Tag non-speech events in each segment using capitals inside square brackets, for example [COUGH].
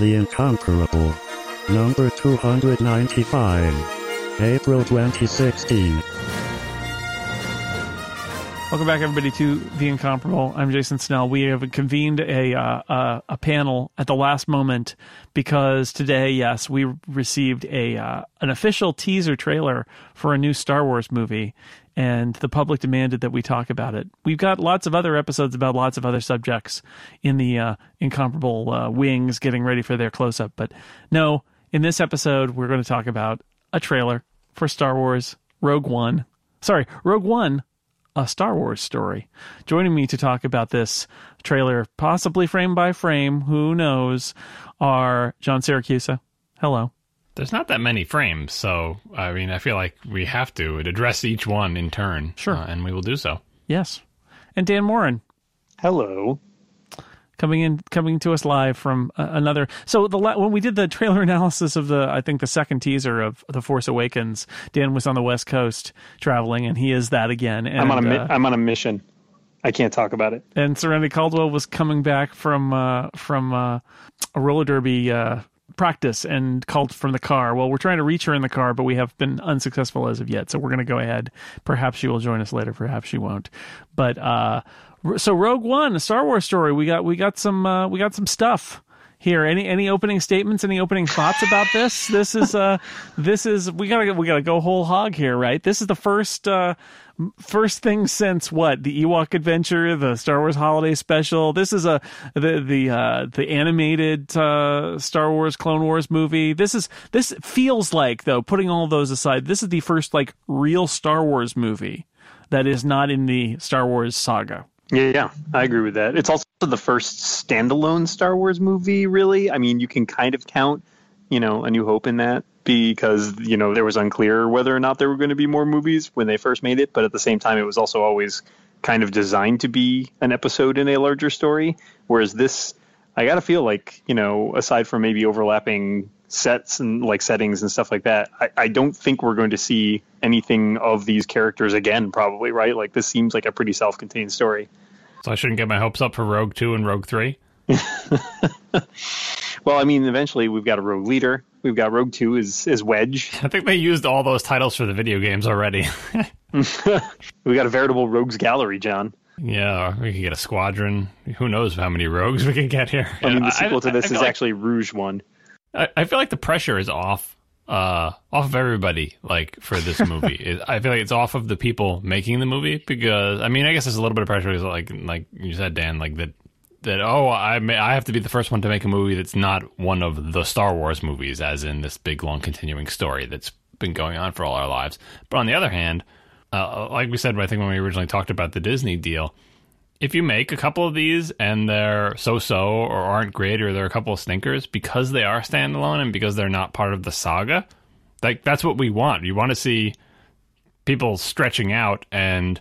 The Incomparable. Number 295. April 2016. Welcome back, everybody, to The Incomparable. I'm Jason Snell. We have convened a, uh, a, a panel at the last moment because today, yes, we received a uh, an official teaser trailer for a new Star Wars movie, and the public demanded that we talk about it. We've got lots of other episodes about lots of other subjects in the uh, Incomparable uh, wings, getting ready for their close up. But no, in this episode, we're going to talk about a trailer for Star Wars Rogue One. Sorry, Rogue One a Star Wars story. Joining me to talk about this trailer, possibly frame by frame, who knows, are John Siracusa. Hello. There's not that many frames, so I mean, I feel like we have to address each one in turn. Sure. Uh, and we will do so. Yes. And Dan Moren. Hello coming in coming to us live from uh, another so the when we did the trailer [LAUGHS] analysis of the i think the second teaser of the force awakens dan was on the west coast traveling and he is that again and, i'm on a uh, i'm on a mission i can't talk about it and serenity caldwell was coming back from uh, from uh, a roller derby uh, practice and called from the car. Well, we're trying to reach her in the car, but we have been unsuccessful as of yet. So we're going to go ahead. Perhaps she will join us later. Perhaps she won't. But uh, so Rogue One, a Star Wars story. We got we got some uh, we got some stuff here. Any any opening statements? Any opening thoughts about this? This is uh [LAUGHS] this is we gotta we gotta go whole hog here, right? This is the first uh first thing since what the Ewok Adventure, the Star Wars Holiday Special. This is a the the uh, the animated uh, Star Wars Clone Wars movie. This is this feels like though putting all those aside, this is the first like real Star Wars movie that is not in the Star Wars saga. Yeah, yeah, I agree with that. It's also the first standalone Star Wars movie, really. I mean, you can kind of count, you know, A New Hope in that because, you know, there was unclear whether or not there were going to be more movies when they first made it, but at the same time, it was also always kind of designed to be an episode in a larger story. Whereas this, I got to feel like, you know, aside from maybe overlapping sets and like settings and stuff like that, I, I don't think we're going to see anything of these characters again, probably, right? Like, this seems like a pretty self contained story. So I shouldn't get my hopes up for Rogue Two and Rogue Three. [LAUGHS] well, I mean, eventually we've got a Rogue Leader. We've got Rogue Two is is Wedge. I think they used all those titles for the video games already. [LAUGHS] we got a veritable Rogues Gallery, John. Yeah, we could get a squadron. Who knows how many rogues we could get here? I mean, the sequel I, to this is like, actually Rouge One. I, I feel like the pressure is off uh, off of everybody like for this [LAUGHS] movie. it, I feel like it's off of the people making the movie because I mean I guess there's a little bit of pressure because like like you said Dan like that that oh I may, I have to be the first one to make a movie that's not one of the Star Wars movies as in this big long continuing story that's been going on for all our lives. But on the other hand, uh, like we said I think when we originally talked about the Disney deal, if you make a couple of these and they're so-so or aren't great or they're a couple of stinkers because they are standalone and because they're not part of the saga, like that's what we want. You want to see people stretching out and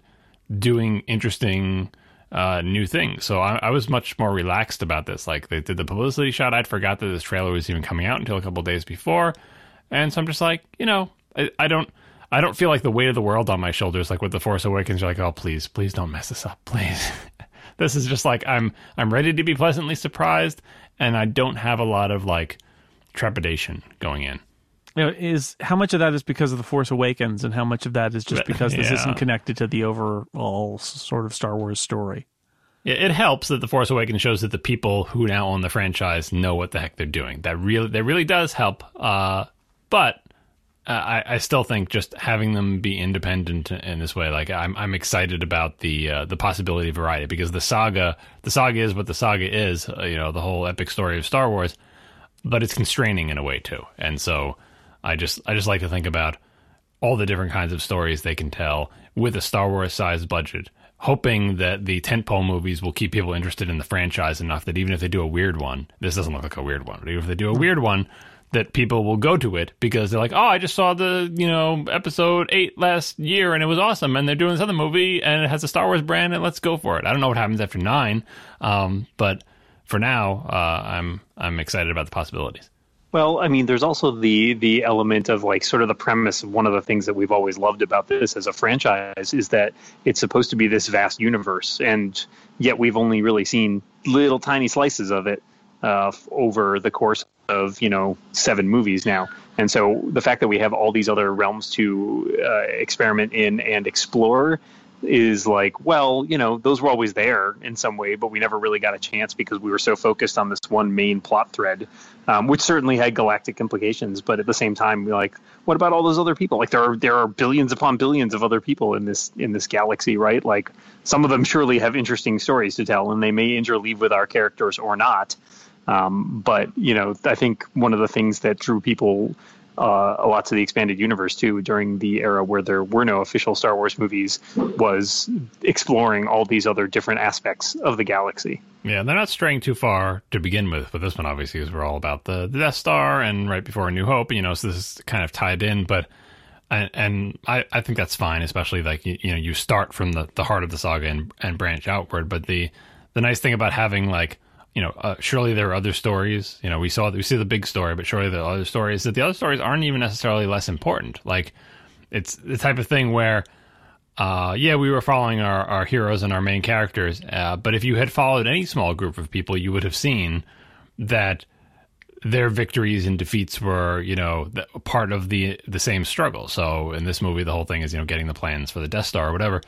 doing interesting uh, new things. So I, I, was much more relaxed about this. Like they did the publicity shot. I'd forgot that this trailer was even coming out until a couple days before, and so I'm just like, you know, I, I don't. I don't feel like the weight of the world on my shoulders, like with the Force Awakens. You're like, oh, please, please don't mess this up, please. [LAUGHS] this is just like I'm I'm ready to be pleasantly surprised, and I don't have a lot of like trepidation going in. You know, is how much of that is because of the Force Awakens, and how much of that is just because this yeah. isn't connected to the overall sort of Star Wars story? Yeah, it helps that the Force Awakens shows that the people who now own the franchise know what the heck they're doing. That really, that really does help. Uh, but uh, I, I, still think just having them be independent in this way, like I'm, I'm excited about the uh, the possibility of variety because the saga, the saga is what the saga is, uh, you know, the whole epic story of Star Wars, but it's constraining in a way too. And so I just I just like to think about all the different kinds of stories they can tell with a Star Wars sized budget, hoping that the tentpole movies will keep people interested in the franchise enough that even if they do a weird one, this doesn't look like a weird one, but even if they do a weird one that people will go to it because they're like, oh, I just saw the you know episode eight last year and it was awesome, and they're doing this other movie and it has a Star Wars brand and let's go for it. I don't know what happens after nine, um, but for now, uh, I'm I'm excited about the possibilities. Well, I mean, there's also the the element of like sort of the premise of one of the things that we've always loved about this as a franchise is that it's supposed to be this vast universe, and yet we've only really seen little tiny slices of it uh, over the course of you know seven movies now. And so the fact that we have all these other realms to uh, experiment in and explore is like, well, you know, those were always there in some way, but we never really got a chance because we were so focused on this one main plot thread, um, which certainly had galactic implications. But at the same time, we're like, what about all those other people? Like there are there are billions upon billions of other people in this in this galaxy, right? Like some of them surely have interesting stories to tell, and they may interleave with our characters or not. Um, but you know, I think one of the things that drew people uh, a lot to the expanded universe too during the era where there were no official Star Wars movies was exploring all these other different aspects of the galaxy. Yeah, they're not straying too far to begin with, but this one obviously is we're all about the, the Death Star and right before A New Hope, you know, so this is kind of tied in, but and, and I, I think that's fine, especially like you, you know you start from the, the heart of the saga and, and branch outward. But the the nice thing about having like you know uh, surely there are other stories. You know we saw we see the big story, but surely there are other stories that the other stories aren't even necessarily less important. Like it's the type of thing where uh, yeah, we were following our, our heroes and our main characters. Uh, but if you had followed any small group of people, you would have seen that their victories and defeats were, you know, the, part of the the same struggle. So in this movie, the whole thing is, you know, getting the plans for the Death Star or whatever.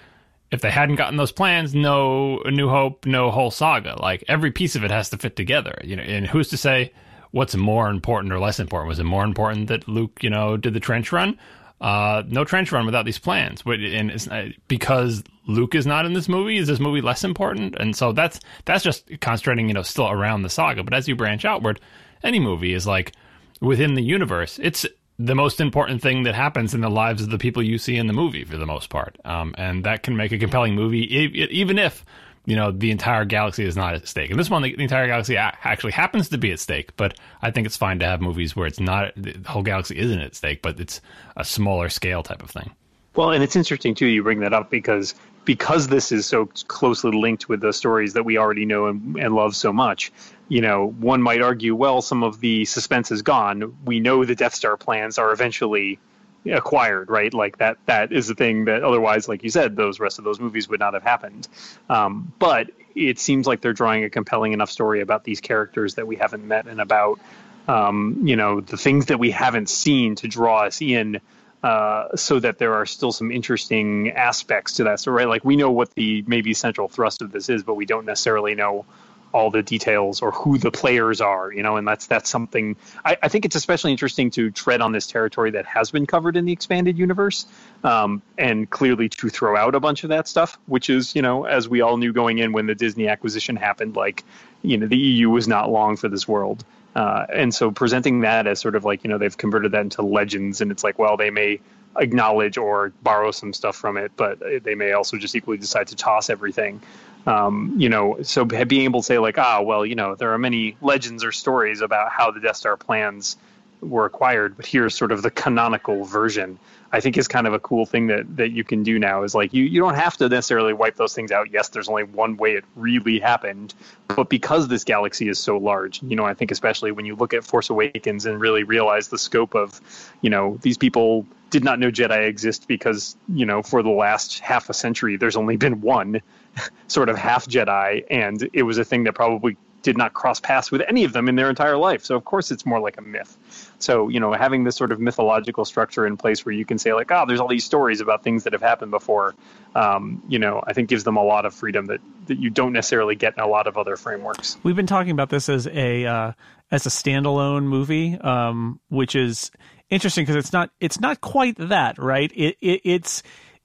If they hadn't gotten those plans, no New Hope, no whole saga. Like every piece of it has to fit together. You know, and who's to say what's more important or less important? Was it more important that Luke, you know, did the trench run? Uh, no trench run without these plans. And it's uh, because Luke is not in this movie. Is this movie less important? And so that's that's just concentrating, you know, still around the saga. But as you branch outward, any movie is like within the universe. It's the most important thing that happens in the lives of the people you see in the movie for the most part. Um, and that can make a compelling movie, even if you know the entire galaxy is not at stake. And this one, the, the entire galaxy actually happens to be at stake. But I think it's fine to have movies where it's not the whole galaxy isn't at stake, but it's a smaller scale type of thing. Well, and it's interesting too. You bring that up because because this is so closely linked with the stories that we already know and, and love so much. You know, one might argue, well, some of the suspense is gone. We know the Death Star plans are eventually acquired, right? Like that that is the thing that otherwise, like you said, those rest of those movies would not have happened. Um, but it seems like they're drawing a compelling enough story about these characters that we haven't met and about um, you know the things that we haven't seen to draw us in. Uh, so that there are still some interesting aspects to that story. Right? Like we know what the maybe central thrust of this is, but we don't necessarily know all the details or who the players are. You know, and that's that's something I, I think it's especially interesting to tread on this territory that has been covered in the expanded universe, um, and clearly to throw out a bunch of that stuff, which is you know as we all knew going in when the Disney acquisition happened, like you know the EU was not long for this world. Uh, and so presenting that as sort of like you know they've converted that into legends and it's like well they may acknowledge or borrow some stuff from it but they may also just equally decide to toss everything um, you know so being able to say like ah well you know there are many legends or stories about how the death star plans were acquired but here's sort of the canonical version. I think is kind of a cool thing that that you can do now is like you you don't have to necessarily wipe those things out. Yes there's only one way it really happened but because this galaxy is so large you know i think especially when you look at force awakens and really realize the scope of you know these people did not know jedi exist because you know for the last half a century there's only been one [LAUGHS] sort of half jedi and it was a thing that probably did not cross paths with any of them in their entire life. So of course it's more like a myth. So you know having this sort of mythological structure in place where you can say like oh there's all these stories about things that have happened before um, you know i think gives them a lot of freedom that, that you don't necessarily get in a lot of other frameworks. We've been talking about this as a uh, as a standalone movie, um, which is interesting because it's not it's not quite that right. It, it it's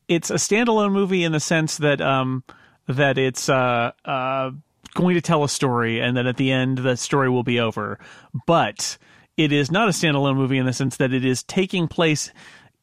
it's a standalone movie in the sense that um, that it's uh, uh, going to tell a story, and then at the end the story will be over. But it is not a standalone movie in the sense that it is taking place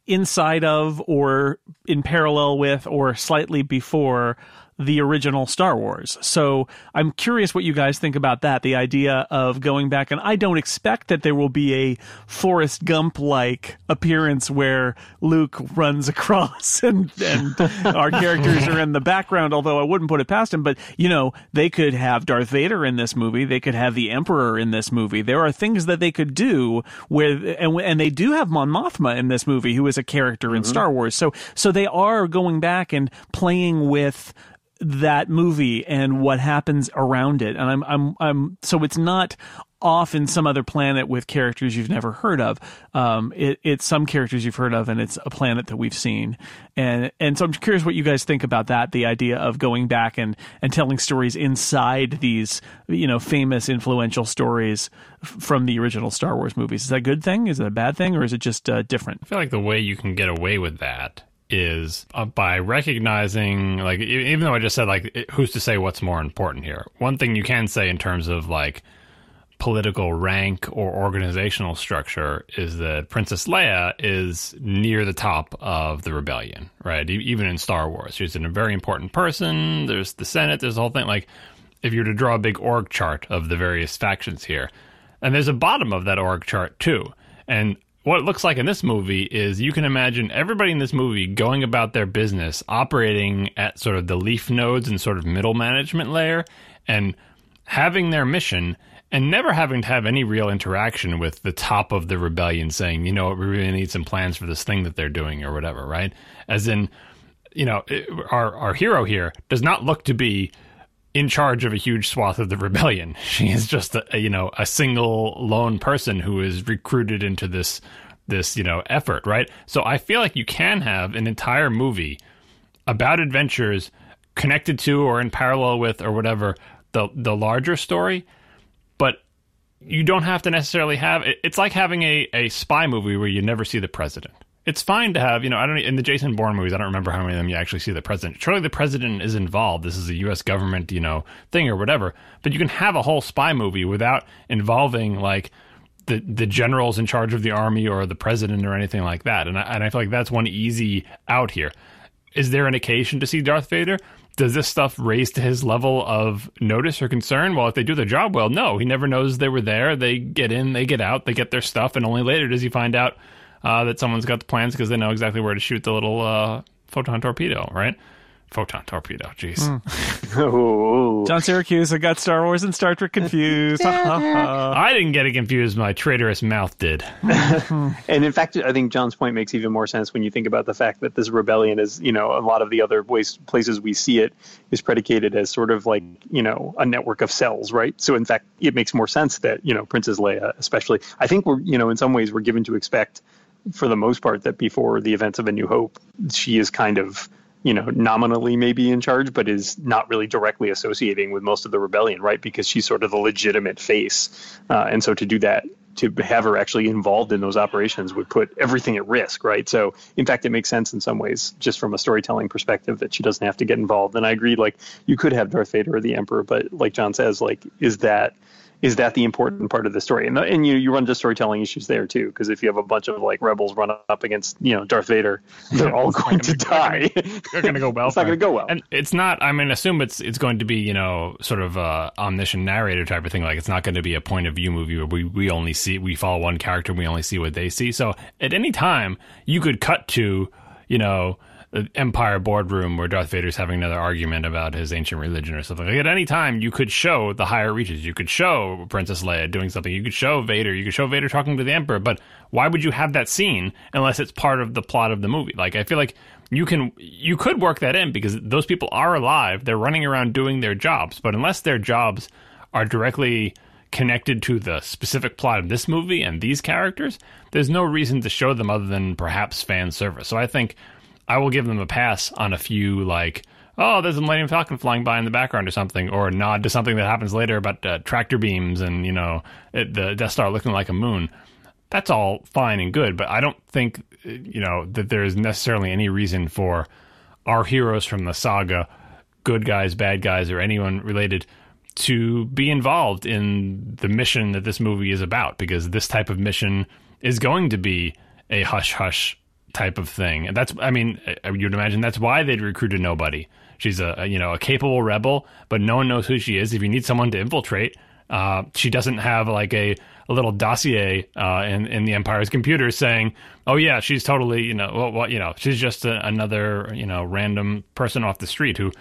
inside of or in parallel with or slightly before the original Star Wars. So I'm curious what you guys think about that. The idea of going back, and I don't expect that there will be a Forrest Gump like appearance where Luke runs [LAUGHS] across and, and our characters are in the background, although I wouldn't put it past him. But, you know, they could have Darth Vader in this movie. They could have the Emperor in this movie. There are things that they could do with, and, and they do have Mon Mothma in this movie, who is a character in mm-hmm. Star Wars. So, so they are going back and playing with that movie and what happens around it. And I'm I'm I'm so it's not off in some other planet with characters you've never heard of. Um, it, it's some characters you've heard of, and it's a planet that we've seen. And and so I'm curious what you guys think about that. The idea of going back and and telling stories inside these you know famous influential stories from the original Star Wars movies. Is that a good thing? Is it a bad thing, or is it just uh, different? I feel like the way you can get away with that is uh, by recognizing, like, even though I just said, like, who's to say what's more important here? One thing you can say in terms of, like, political rank or organizational structure is that Princess Leia is near the top of the rebellion, right? E- Even in Star Wars, she's a very important person. There's the Senate, there's the whole thing. Like, if you were to draw a big org chart of the various factions here, and there's a bottom of that org chart too. And what it looks like in this movie is you can imagine everybody in this movie going about their business, operating at sort of the leaf nodes and sort of middle management layer, and having their mission and never having to have any real interaction with the top of the rebellion saying, you know, we really need some plans for this thing that they're doing or whatever, right? As in, you know, our our hero here does not look to be in charge of a huge swath of the rebellion. [LAUGHS] She is just a, you know a single lone person who is recruited into this this you know effort, right? So I feel like you can have an entire movie about adventures connected to or in parallel with or whatever the the larger story, but you don't have to necessarily have it's like having a, a spy movie where you never see the president. It's fine to have, you know, I don't in the Jason Bourne movies, I don't remember how many of them you actually see the president. Surely the president is involved. This is a US government, you know, thing or whatever. But you can have a whole spy movie without involving like the the generals in charge of the army or the president or anything like that. And I, and I feel like that's one easy out here. Is there an occasion to see Darth Vader? Does this stuff raise to his level of notice or concern? Well, if they do their job well, no. He never knows they were there. They get in, they get out, they get their stuff, and only later does he find out uh, that someone's got the plans because they know exactly where to shoot the little uh, photon torpedo, right? Photon torpedo, jeez. [LAUGHS] Oh, John Siracusa, I got Star Wars and Star Trek confused. [LAUGHS] [LAUGHS] I didn't get it confused. My traitorous mouth did. and in fact, I think John's point makes even more sense when you think about the fact that this rebellion is, you know, a lot of the other ways, places we see it is predicated as sort of like, you know, a network of cells, right? So in fact, it makes more sense that, you know, Princess Leia, especially, I think we're, you know, in some ways we're given to expect, for the most part, that before the events of A New Hope, she is kind of, you know, nominally maybe in charge, but is not really directly associating with most of the rebellion, right? Because she's sort of the legitimate face. Uh, and so to do that, to have her actually involved in those operations would put everything at risk, right? So, in fact, it makes sense in some ways, just from a storytelling perspective, that she doesn't have to get involved. And I agree, like, you could have Darth Vader or the Emperor, but like John says, like, is that is that the important part of the story? And, and you you run into storytelling issues there too, because if you have a bunch of like rebels run up against you know Darth Vader, they're all going to die. They're going to [LAUGHS] go well. It's not going to go well. And it's not. I mean, assume it's it's going to be you know sort of a omniscient narrator type of thing. Like it's not going to be a point of view movie where we we only see we follow one character and we only see what they see. So at any time you could cut to you know. The Empire boardroom where Darth Vader's having another argument about his ancient religion or something. Like at any time, you could show the higher reaches. You could show Princess Leia doing something. You could show Vader. You could show Vader talking to the Emperor. But why would you have that scene unless it's part of the plot of the movie? Like I feel like you can you could work that in because those people are alive they're running around doing their jobs but unless their jobs are directly connected to the specific plot of this movie and these characters there's no reason to show them other than perhaps fan service so i think i will give them a pass on a few like oh there's a millennium falcon flying by in the background or something or a nod to something that happens later about uh, tractor beams and you know it, the death star looking like a moon. That's all fine and good, but I don't think you know that there is necessarily any reason for our heroes from the saga, good guys, bad guys, or anyone related to be involved in the mission that this movie is about because this type of mission is going to be a hush hush type of thing. And that's I mean, you'd imagine that's why they'd recruited nobody. She's a, you know, a capable rebel, but no one knows who she is. If you need someone to infiltrate, uh, she doesn't have like a, a little dossier uh, in in the Empire's computer saying, "Oh yeah, she's totally you know well, well you know she's just a, another you know random person off the street who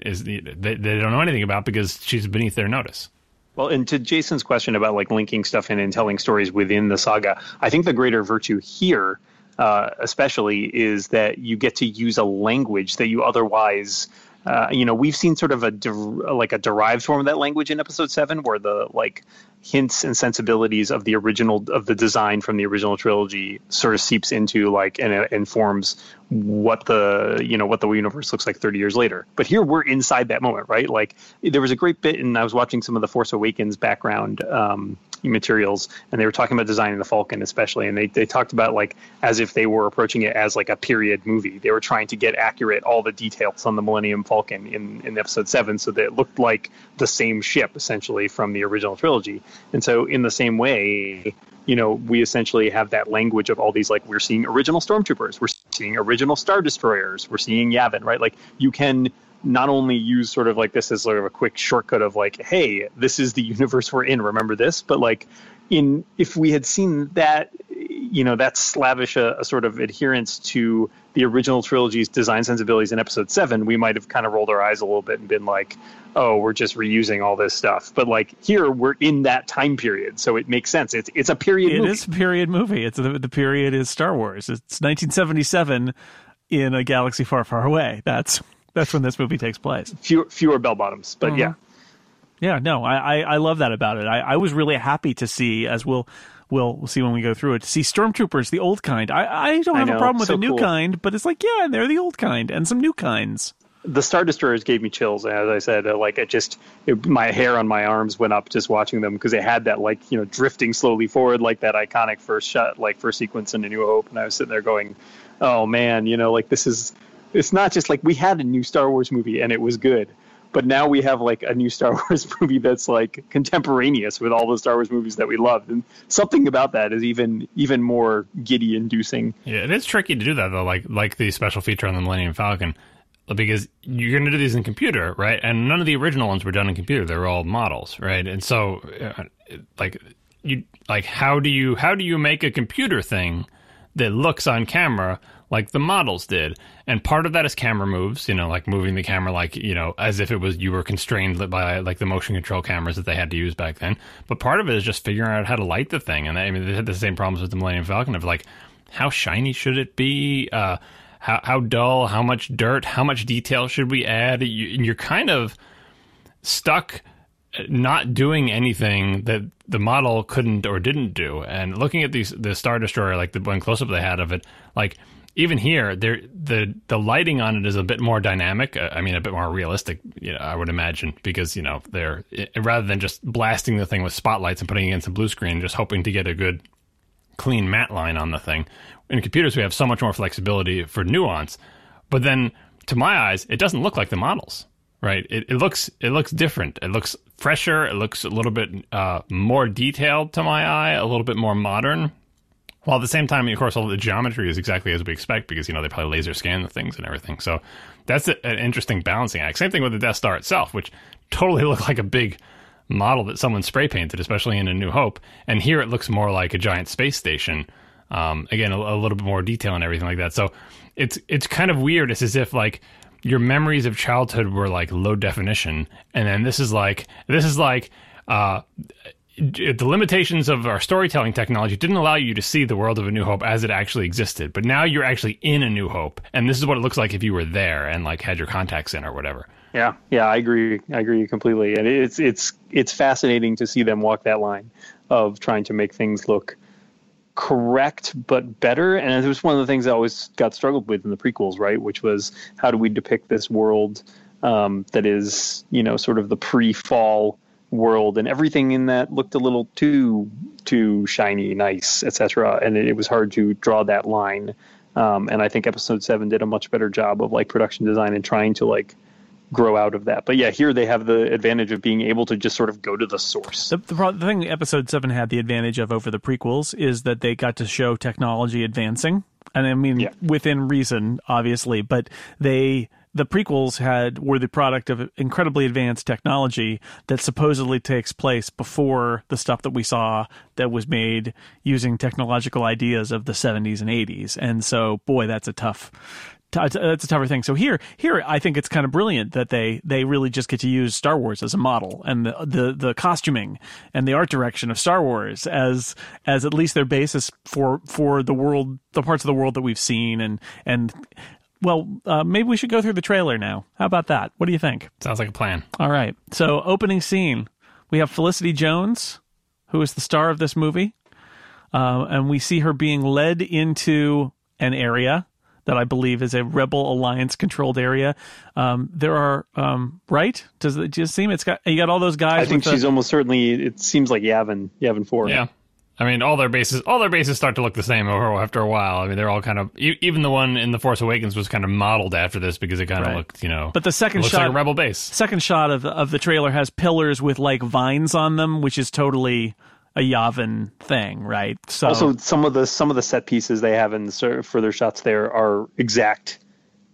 is they, they don't know anything about because she's beneath their notice." Well, and to Jason's question about like linking stuff in and telling stories within the saga, I think the greater virtue here, uh, especially, is that you get to use a language that you otherwise uh, you know, we've seen sort of a der- like a derived form of that language in episode seven, where the like hints and sensibilities of the original of the design from the original trilogy sort of seeps into like and it informs what the you know what the universe looks like 30 years later. But here we're inside that moment right? Like there was a great bit and i was watching some of the force awakens background um, materials and they were talking about designing the falcon especially and they, they talked about like as if they were approaching it as like a period movie. They were trying to get accurate all the details on the millennium falcon in, in episode 7 so that it looked like the same ship essentially from the original trilogy. And so in the same way you know, we essentially have that language of all these like we're seeing original stormtroopers, we're seeing original star destroyers, we're seeing Yavin, right? Like you can not only use sort of like this as sort of a quick shortcut of like, hey, this is the [LAUGHS] universe we're in, remember this, but like in if we had seen that you know that slavish a, a, sort of adherence to the original trilogy's design sensibilities in episode 7 we might have kind of rolled our eyes a little bit and been like oh we're just reusing all this stuff. But like here we're in that time period so it makes sense. It's it's a period It movie. is a period movie. It's the, the period is star wars. It's 1977 in a galaxy far far away. That's that's when this movie takes place. Fewer, fewer bell bottoms but Mhm. yeah Yeah, no, I, I, I love that about it. I, I was really happy to see, as we'll we'll, we'll see when we go through it, to see stormtroopers, the old kind. I, I don't I have a problem with so the new cool. kind, but it's like, yeah, they're the old kind, and some new kinds. the star destroyers gave me chills as i said uh, like it just it, my hair on my arms went up just watching them because they had that like you know drifting slowly forward like that iconic first shot like first sequence in a new hope and i was sitting there going oh man you know like this is it's not just like we had a new star wars movie and it was good but now we have like a new star [LAUGHS] wars movie that's like contemporaneous with all the star wars movies that we loved and something about that is even even more giddy inducing Yeah, it is tricky to do that though. Like like the special feature on the Millennium Falcon, because you're going to do these in computer, right? And none of the original ones were done in computer; they were all models, right? And so, uh, like you like how do you how do you make a computer thing that looks on camera like the models did? And part of that is camera moves, you know, like moving the camera like you know as if it was you were constrained by like the motion control cameras that they had to use back then. But part of it is just figuring out how to light the thing. And I mean, they had the same problems with the Millennium Falcon of like how shiny should it be? Uh, how how dull? How much dirt? How much detail should we add? You, and you're kind of stuck uh, not doing anything that the model couldn't or didn't do. And looking at these the Star Destroyer, like the one close up they had of it, like even here, there the the lighting on it is a bit more dynamic. uh, I mean, a bit more realistic. You know, I would imagine because you know they're it, rather than just blasting the thing with spotlights and putting it against a blue screen, just hoping to get a good clean matte line on the thing. In computers, we have so much more flexibility for nuance, but then to my eyes, it doesn't look like the models, right? It, it looks it looks different. It looks fresher. It looks a little bit uh, more detailed to my eye, a little bit more modern. While at the same time, of course, all the geometry is exactly as we expect because you know they probably laser scan the things and everything. So that's a, an interesting balancing act. Same thing with the Death Star itself, which totally [LAUGHS] looked like a big model that someone spray painted, especially in A New Hope. And here it looks more like a giant space station. Um, again, a, a little bit more detail and everything like that. So it's it's kind of weird. It's as if like your memories of childhood were like low definition, and then this is like this is like uh, the limitations of our storytelling technology didn't allow you to see the world of A New Hope as it actually existed. But now you're actually in A New Hope, and this is what it looks like if you were there and like had your contacts in or whatever. Yeah, yeah, I agree. I agree completely. And it's it's it's fascinating to see them walk that line of trying to make things look correct but better. And it was one of the things I always got struggled with in the prequels, right? Which was how do we depict this world um, that is, you know, sort of the pre-fall world, and everything in that looked a little too too shiny, nice, etc. And it, it was hard to draw that line. Um, and I think Episode Seven did a much better job of like production design and trying to like grow out of that. But yeah, here they have the advantage of being able to just sort of go to the source. The, the, pro- the thing Episode 7 had the advantage of over the prequels is that they got to show technology advancing. And I mean, Yeah. within reason, obviously, but they. The prequels had were the product of incredibly advanced technology that supposedly takes place before the stuff that we saw that was made using technological ideas of the 70s and 80s. And so, boy, that's a tough t- uh, it's it's a tougher thing. So here, here, I think it's kind of brilliant that they they really just get to use Star Wars as a model and the the, the costuming and the art direction of Star Wars as as at least their basis for for the world, the parts of the world that we've seen and and well, uh, maybe we should go through the trailer now. How about that? What do you think? Sounds like a plan. All right. So, opening scene, we have Felicity Jones, who is the star of this movie, uh, and we see her being led into an area that I believe is a Rebel Alliance controlled area. Um, there are um, right? Does it just seem it's got you got all those guys? I think with the- she's almost certainly. It seems like Yavin, Yavin Four. Yeah. I mean, all their bases, all their bases start to look the same over after a while. I mean, they're all kind of, e- even the one in the Force Awakens was kind of modeled after this because it kind of looked, you know, But the second looks shot- like a rebel base. second shot of the, of the trailer has pillars with like vines on them, which is totally a Yavin thing, right? So Also, some of the some of the set pieces they have in the cer- further shots there are exact.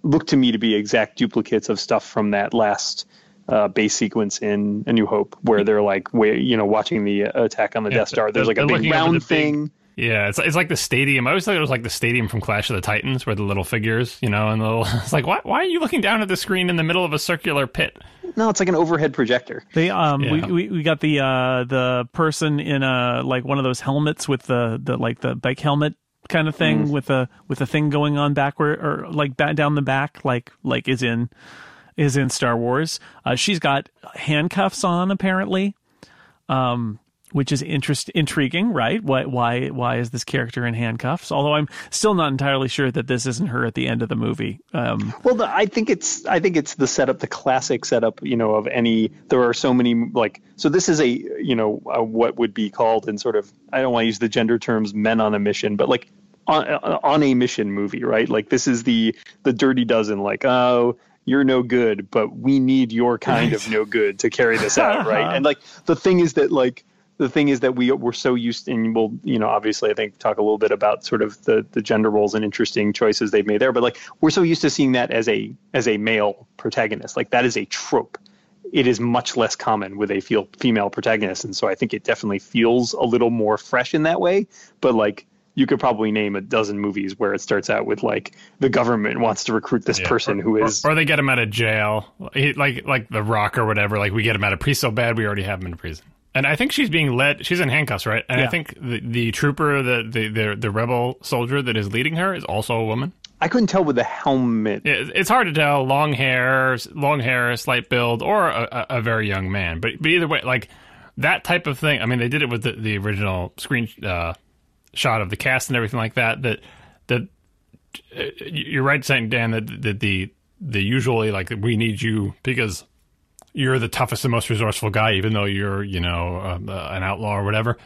Look to me to be exact duplicates of stuff from that last uh, base sequence in A New Hope, where they're like, way, you know, watching the uh, attack on the Yeah, Death Star. There's like a big looking over the round big- thing. Yeah, it's it's like the stadium. I always thought it was like the stadium from Clash of the Titans, where the little figures, you know, and the little. [LAUGHS] It's like, why why are you looking down at the screen in the middle of a circular pit? No, it's like an overhead projector. They um we, Yeah. we we got the uh the person in a like one of those helmets with the the like the bike helmet kind of thing with a with a thing going on backward or like back down the back like like is in is in Star Wars. Uh, she's got handcuffs on apparently, um, which is interest intriguing, right? Why why why is this character in handcuffs? Although I'm still not entirely sure that this isn't her at the end of the movie. Um, Well, the, I think it's I think it's the setup, the classic setup, you know, of any. There are so many like so. This is a you know uh what would be called in sort of I don't want to use the gender terms men on a mission, but like on, on a mission movie, right? Like this is the the Dirty Dozen, like oh you're no good, but we need your kind of no good to carry this out, right? Uh-huh. And like the thing is that like the thing is that we we're so used and we'll you know obviously i think talk a little bit about sort of the the gender roles and interesting choices they've made there but like we're so used to seeing that as a as a male protagonist. Like that is a trope. It is much less common with a feel, female protagonist and so i think it definitely feels a little more fresh in that way but like you could probably name a dozen movies where it starts out with like the government wants to recruit this person who Or- is or, they get him out of jail, like like the Rock or whatever. Like we get him out of prison so bad, we already have him in prison. And I think she's being led. She's in handcuffs, right? And Yeah. I think the, the trooper, the, the the the rebel soldier that is leading her, is also a woman. i couldn't tell with the helmet it's hard to tell. Long hair, long hair, slight build, or a, a, a very young man. But but either way, like that type of thing. I mean, they did it with the, the original screen uh, shot of the cast and everything like that. That that uh, you're right saying Dan that that the the usually like we need you because you're the toughest and most resourceful guy, even though you're you know uh, uh, an outlaw or whatever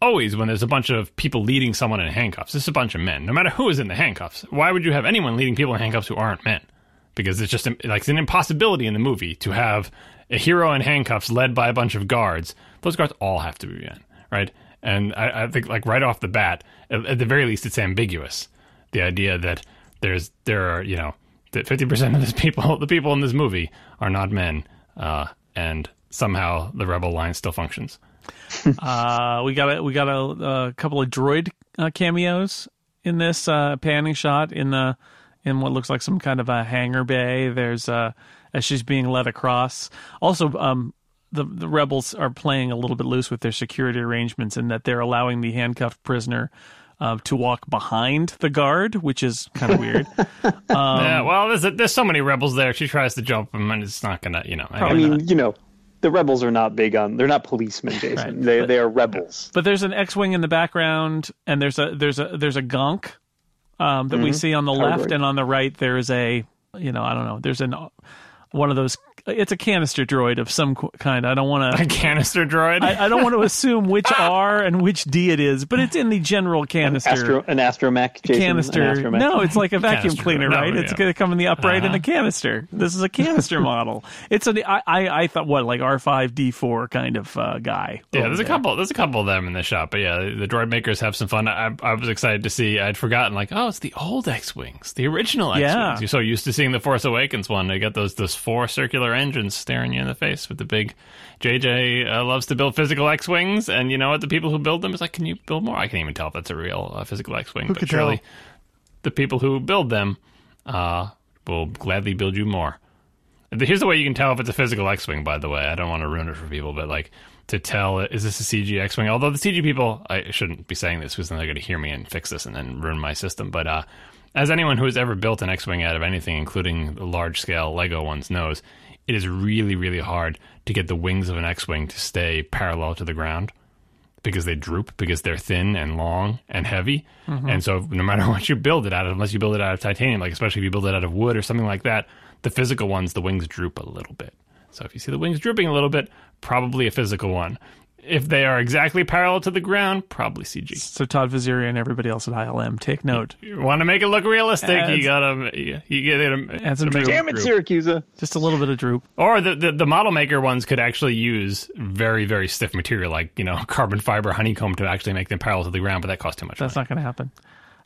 always when there's a bunch of people leading someone in handcuffs, it's a bunch of men. No matter who is in the handcuffs, why would you have anyone leading people in handcuffs who aren't men? Because it's just like it's an impossibility in the movie to have a hero in handcuffs led by a bunch of guards. Those guards all have to be men, right? And I, I think like right off the bat, at, at the very least, it's ambiguous. The idea that there's there are you know that fifty percent of this people, the people in this movie, are not men, uh, and somehow the rebel line still functions. [LAUGHS] Uh, we got a we got a, a couple of droid uh, cameos in this uh, panning shot in the in what looks like some kind of a hangar bay. There's uh, as she's being led across. Also, um, the the rebels are playing a little bit loose with their security arrangements in that they're allowing the handcuffed prisoner. Uh, to walk behind the guard, which is kind of [LAUGHS] weird. yeah, well, there's there's so many rebels there. She tries to jump them, and it's not gonna, you know. I I Probably mean, you know, the rebels are not big on. They're not policemen, [LAUGHS] Jason. Right. They they are rebels. But there's an X-wing in the background, and there's a there's a there's a Gonk um, that we see on the left, and on the right there is a you know I don't know there's an one of those it's a canister droid of some kind. I don't want to a to. canister droid. I, I don't want to [LAUGHS] assume which R and which D it is, but it's in the general canister. Astro, an astromech, Jason, An canister. astromech. No, it's like a vacuum Canister. cleaner, No, right? It's yeah. going to come in the upright in a canister. This is a canister [LAUGHS] model. It's a I, I I thought what like R five D four kind of uh, guy. yeah, over there's a couple. There's a couple of them in the shop, but yeah, the droid makers have some fun. I, I was excited to see. I'd forgotten, like, oh, it's the old X-wings, the original X-wings. Yeah. You're so used to seeing the Force Awakens one. They got those those four circular engines staring you in the face with the big. JJ uh, loves to build physical X-wings, and you know what? The people who build them is like, can you build more? I can't even tell if that's a real uh, physical X-wing, but could surely tell? the people who build them uh, will gladly build you more. Here's the way you can tell if it's a physical X-wing. By the way, I don't want to ruin it for people, but like to tell is this a CG X-wing? Although the CG people, I shouldn't be saying this because then they're going to hear me and fix this and then ruin my system. But uh, as anyone who has ever built an X-wing out of anything, including large-scale Lego ones, knows, it is really, really hard to get the wings of an X-wing to stay parallel to the ground because they droop because they're thin and long and heavy. Mm-hmm. And so, no matter [LAUGHS] what you build it out of, unless you build it out of titanium, like especially if you build it out of wood or something like that, the physical ones, the wings droop a little bit. So if you see the wings drooping a little bit, probably a physical one. If they are exactly parallel to the ground, probably CG. So Todd Vaziri and everybody else at ILM, take note. You want to make it look realistic, Adds- you gotta you, you get it. Add some droop. Damn it, droop. Siracusa. Just a little bit of droop. Or the, the the model maker ones could actually use very very stiff material like you know [LAUGHS] carbon fiber honeycomb to actually make them parallel to the ground, but that costs too much. That's money. not going to happen.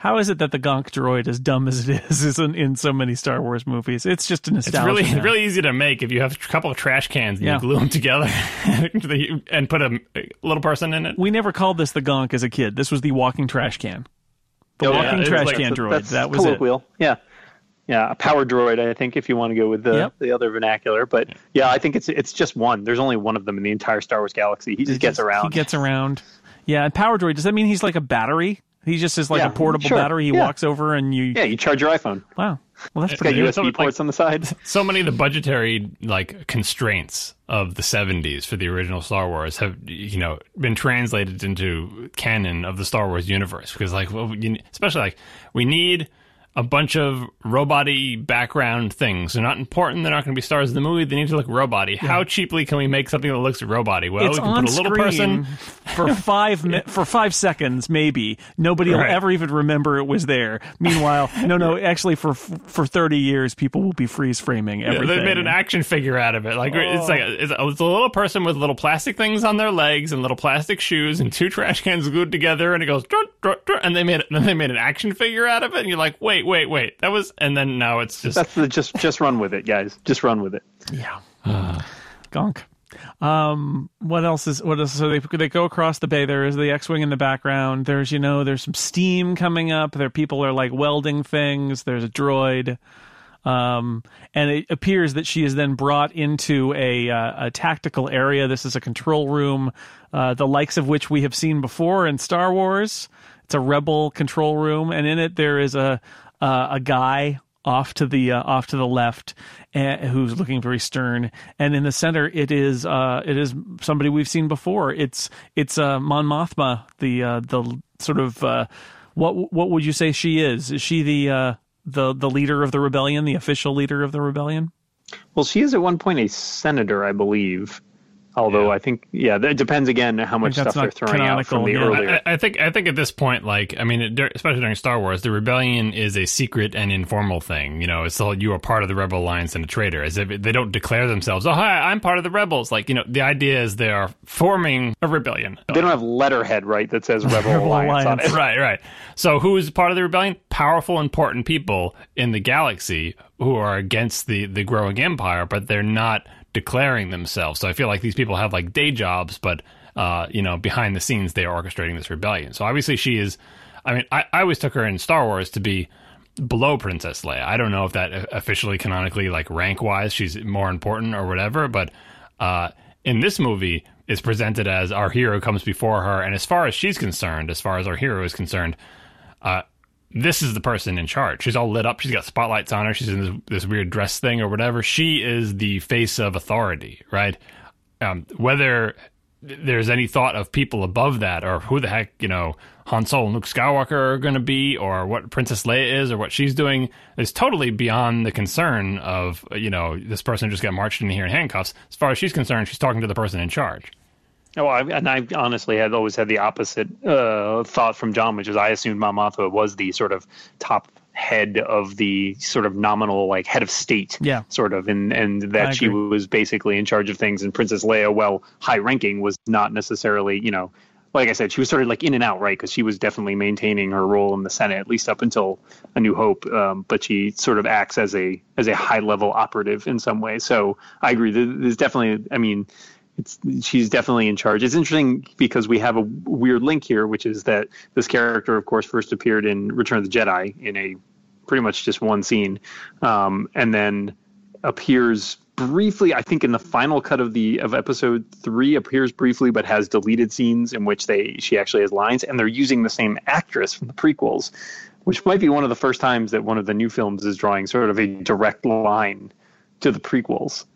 How is it that the Gonk droid, as dumb as it is, [LAUGHS] is in, in so many Star Wars movies? It's just a It's really now. really easy to make if you have a couple of trash cans and Yeah. [LAUGHS] you glue them together and put a, a little person in it. We never called this the Gonk as a kid. This was the walking trash can. The Oh, yeah, walking it trash like- can That's- droid. That's that was it. colloquial. Yeah. Yeah, a power droid, I think, if you want to go with the, Yep. the other vernacular. But yeah, I think it's it's just one. There's only one of them in the entire Star Wars galaxy. He just gets around. He gets around. Yeah, and power droid. Does that mean he's like a battery? He just is like Yeah, a portable sure. battery. He Yeah. walks over and you. yeah, you charge your iPhone. Wow. Well, that's It's Got pretty good. so USB it's like- ports on the side. [LAUGHS] so many of the budgetary like constraints of the 70s for the original Star Wars have you know been translated into canon of the Star Wars universe because like well, you, especially like we need a bunch of robot-y background things. They're not important. They're not going to be stars of the movie. They need to look robot-y. How cheaply can we make something that looks robot-y? Well, it's we can on put a little screen person. [LAUGHS] for five mi- for five seconds, maybe. Nobody will ever even remember it was there. Meanwhile, [LAUGHS] no, no, actually, for for thirty years, people will be freeze framing everything. They made an action figure out of it. Like it's oh. like a, it's, a, it's a little person with little plastic things on their legs and little plastic shoes and two trash cans glued together, and it goes "Drut, drut, drut," and they made [LAUGHS] then they made an action figure out of it, and you're like, wait, wait, wait, that was, and then now it's just That's the just just run with it, guys. Just run with it. Yeah. [SIGHS] Gonk. Um, what else is what else? So they they go across the bay. There is the X-wing in the background. There's you know there's some steam coming up. There people are like welding things. There's a droid. Um, and it appears that she is then brought into a uh, a tactical area. This is a control room, uh, the likes of which we have seen before in Star Wars. It's a rebel control room, and in it there is a uh, a guy off to the uh, off to the left uh, who's looking very stern, and in the center it is uh, it is somebody we've seen before. It's it's uh, Mon Mothma, the uh, the sort of uh, what what would you say she is? Is she the uh, the the leader of the rebellion, the official leader of the rebellion? Well, she is at one point a senator, I believe. Although Yeah. I think, yeah, that depends again how much stuff they're not throwing out from the yeah. earlier. I, I think I think at this point, like I mean, it, especially during Star Wars, the rebellion is a secret and informal thing. You know, it's all you are part of the Rebel Alliance and a traitor. As if they don't declare themselves, "Oh, hi, I'm part of the rebels." Like you know, the idea is they are forming a rebellion. they don't have letterhead right that says [LAUGHS] Rebel, Rebel Alliance, on Alliance. it. right, right. So who is part of the rebellion? Powerful, important people in the galaxy who are against the the growing empire, but they're not declaring themselves. So I feel like these people have like day jobs, but uh, you know, behind the scenes they are orchestrating this rebellion. So obviously she is. I mean, I, I always took her in Star Wars to be below Princess Leia. I don't know if that officially canonically like rank wise she's more important or whatever, but uh, in this movie is presented as our hero comes before her, and as far as she's concerned, as far as our hero is concerned, uh, this is the person in charge. She's all lit up. She's got spotlights on her. She's in this, this weird dress thing or whatever. She is the face of authority, right? Um, whether there's any thought of people above that or who the heck, you know, Han Solo and Luke Skywalker are going to be or what Princess Leia is or what she's doing is totally beyond the concern of, you know, this person just got marched in here in handcuffs. As far as she's concerned, she's talking to the person in charge. Oh, I, and I honestly had always had the opposite uh, thought from John, which is I assumed Mothma was the sort of top head of the sort of nominal like head of state, Yeah. sort of, and and that she was basically in charge of things. And Princess Leia, well, high ranking, was not necessarily, you know, like I said, she was sort of like in and out, right? Because she was definitely maintaining her role in the Senate at least up until A New Hope. Um, but she sort of acts as a as a high level operative in some way. So I agree. There's definitely, I mean it's she's definitely in charge. It's interesting because we have a weird link here, which is that this character, of course, first appeared in Return of the Jedi in a pretty much just one scene, um, and then appears briefly. I think in the final cut of the of episode three, appears briefly, but has deleted scenes in which they she actually has lines, and they're using the same actress from the prequels. which might be one of the first times that one of the new films is drawing sort of a direct line to the prequels.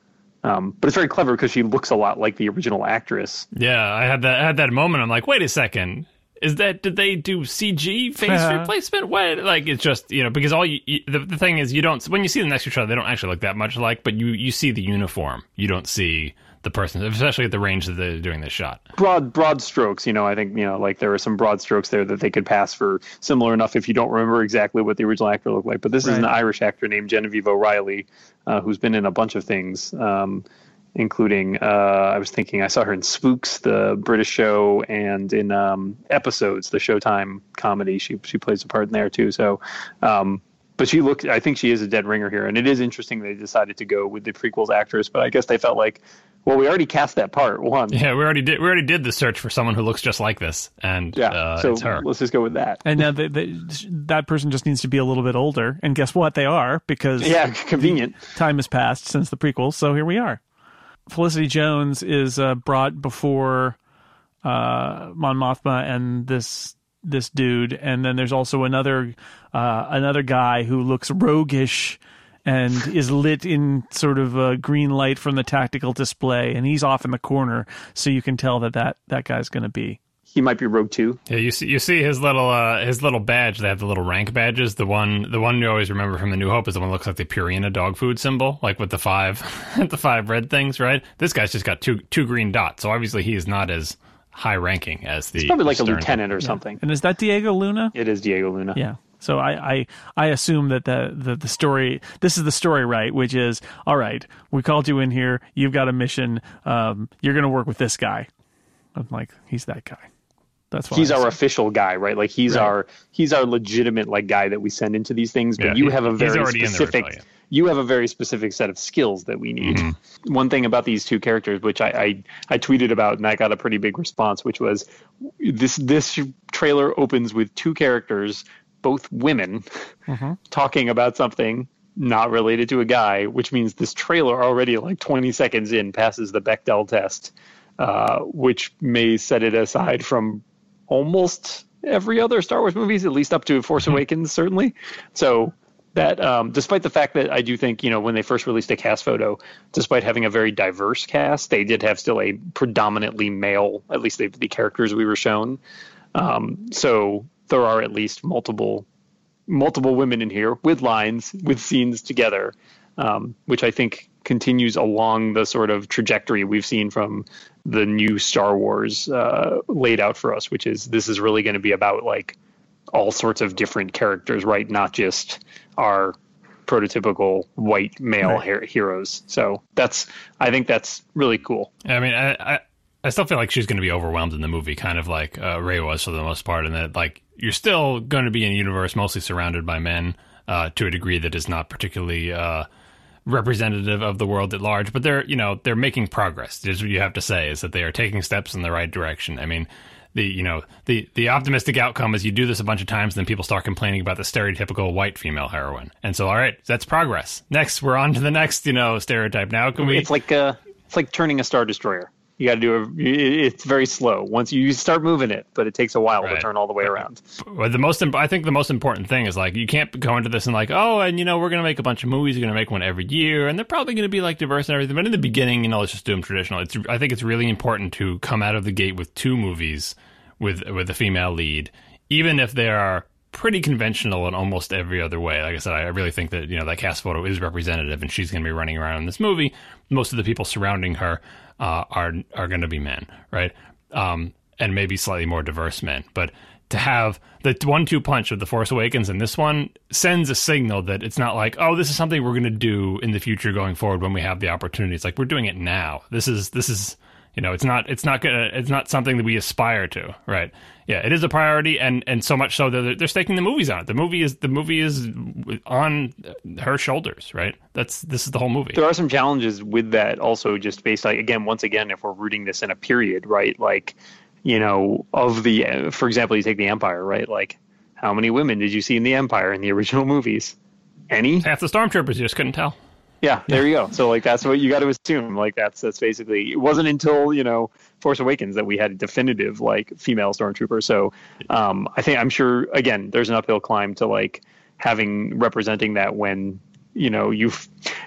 Um, but it's very clever because she looks a lot like the original actress. Yeah, I had that I had that moment. I'm like, wait a second. Is that did they do CG face Uh-huh. replacement? What like it's just you know because all you, you the, the thing is you don't when you see the next shot they don't actually look that much alike, but you you see the uniform. You don't see the person, especially at the range that they're doing this shot. Broad broad strokes, you know, I think you know, like there are some broad strokes there that they could pass for similar enough if you don't remember exactly what the original actor looked like. But this is an Irish actor named Genevieve O'Reilly, uh, who's been in a bunch of things. Um, including uh, I was thinking I saw her in Spooks, the British show, and in um, episodes, the Showtime comedy. She she plays a part in there too. So, um, but she looked. I think she is a dead ringer here, and it is interesting they decided to go with the prequels actress. But I guess they felt like, well, we already cast that part one. Yeah, we already did. We already did the search for someone who looks just like this, and Yeah, uh, so it's her. let's just go with that. And now the, the, that person just needs to be a little bit older. And guess what? They are because Yeah, [LAUGHS] convenient. time has passed since the prequels. So here we are. Felicity Jones is uh, brought before uh, Mon Mothma and this this dude, and then there's also another uh, another guy who looks roguish and is lit in sort of a green light from the tactical display, and he's off in the corner, so you can tell that that, that guy's going to be. He might be Rogue Two. Yeah, you see, you see his little uh, his little badge. They have the little rank badges. The one, the one you always remember from the New Hope is the one that looks like the Purina dog food symbol, like with the five, [LAUGHS] the five red things, right? This guy's just got two two green dots, so obviously he is not as high ranking as the. He's probably like a lieutenant or something. And is that Diego Luna? It is Diego Luna. Yeah. So I, I I assume that the, the the story this is the story right, which is all right. We called you in here. You've got a mission. Um, you're going to work with this guy. I'm like, he's that guy. That's why He's our official guy, right? Like he's Right. our he's our legitimate like guy that we send into these things. But Yeah, you he- have a very already in the specific you have a very specific set of skills that we need. Mm-hmm. One thing about these two characters, which I, I I tweeted about and I got a pretty big response, which was this this trailer opens with two characters, both women, talking about something not related to a guy, which means this trailer already like 20 seconds in passes the Bechdel test, uh, which may set it aside from almost every other Star Wars movies, at least up to Force Awakens, certainly. So that, um, despite the fact that I do think, you know, when they first released a cast photo, despite having a very diverse cast, they did have still a predominantly male, at least the, the characters we were shown. Um, so there are at least multiple multiple women in here with lines with scenes together um, which i think continues along the sort of trajectory we've seen from the new star wars uh, laid out for us which is this is really going to be about like all sorts of different characters right? Not just our prototypical white male Right. her- heroes. So that's i think that's really cool. I mean, I, I I still feel like she's going to be overwhelmed in the movie, kind of like uh, Rey was for the most part, and that like you're still going to be in a universe mostly surrounded by men uh, to a degree that is not particularly uh, representative of the world at large. But they're you know they're making progress. Is what you have to say is that they are taking steps in the right direction. I mean. The you know the the optimistic outcome is you do this a bunch of times, then people start complaining about the stereotypical white female heroine, and so all right, that's progress. Next, we're on to the next you know stereotype. Now, can we? it's like uh it's like turning a star destroyer you got to do a it's very slow once you start moving it but it takes a while to turn all the way around Well, the most, I think the most important thing is like you can't go into this and like, oh, and you know we're gonna make a bunch of movies, we're gonna make one every year, and they're probably gonna be like diverse and everything. But in the beginning, you know, let's just do them traditional. It's, I think it's really important to come out of the gate with two movies with with a female lead, even if they are pretty conventional in almost every other way. Like I said, I really think that you know that cast photo is representative, and she's gonna be running around in this movie. Most of the people surrounding her uh, are are gonna be men, right? Um, and maybe slightly more diverse men, but to have the one-two punch of the Force Awakens and this one sends a signal that it's not like, oh, this is something we're going to do in the future going forward when we have the opportunity. It's like we're doing it now. This is this is you know, it's not it's not gonna it's not something that we aspire to, right? Yeah, it is a priority, and and so much so that they're, they're staking the movies on it. The movie is the movie is on her shoulders, right? That's this is the whole movie. there are some challenges with that also just based on again once again if we're rooting this in a period right like you know of the for example you take the empire right like how many women did you see in the empire in the original movies any Half the stormtroopers you just couldn't tell. Yeah, there you go. So like that's what you got to assume. Like that's that's basically it wasn't until you know Force Awakens that we had a definitive like female stormtrooper. So um, I think I'm sure again there's an uphill climb to like having representing that when you know you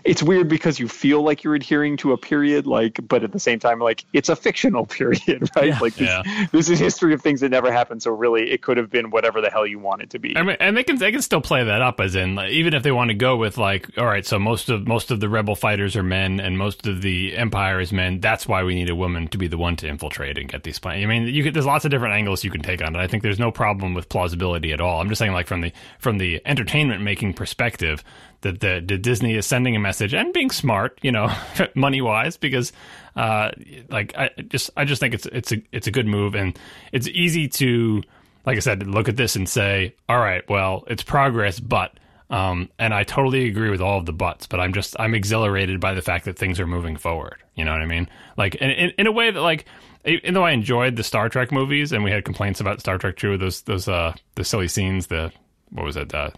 it's weird because you feel like you're adhering to a period like but at the same time like it's a fictional [LAUGHS] period right Yeah. like this, Yeah. this is history of things that never happened so really it could have been whatever the hell you want it to be I mean, and they can they can still play that up as in like, even if they want to go with like, all right, so most of most of the rebel fighters are men and most of the empire is men. That's why we need a woman to be the one to infiltrate and get these plans. I mean, you could, there's lots of different angles you can take on it. I think there's no problem with plausibility at all. I'm just saying like from the from the entertainment making perspective that the, the Disney is sending a message and being smart, you know, [LAUGHS] money wise because uh like I just I just think it's it's a it's a good move and it's easy to like I said, look at this and say, all right, well, it's progress, but, um, and I totally agree with all of the buts, but I'm just, I'm exhilarated by the fact that things are moving forward. You know what I mean? Like, in, in, in a way that, like, even though I enjoyed the Star Trek movies and we had complaints about Star Trek 2, those, those, uh, the silly scenes, the, what was it, uh,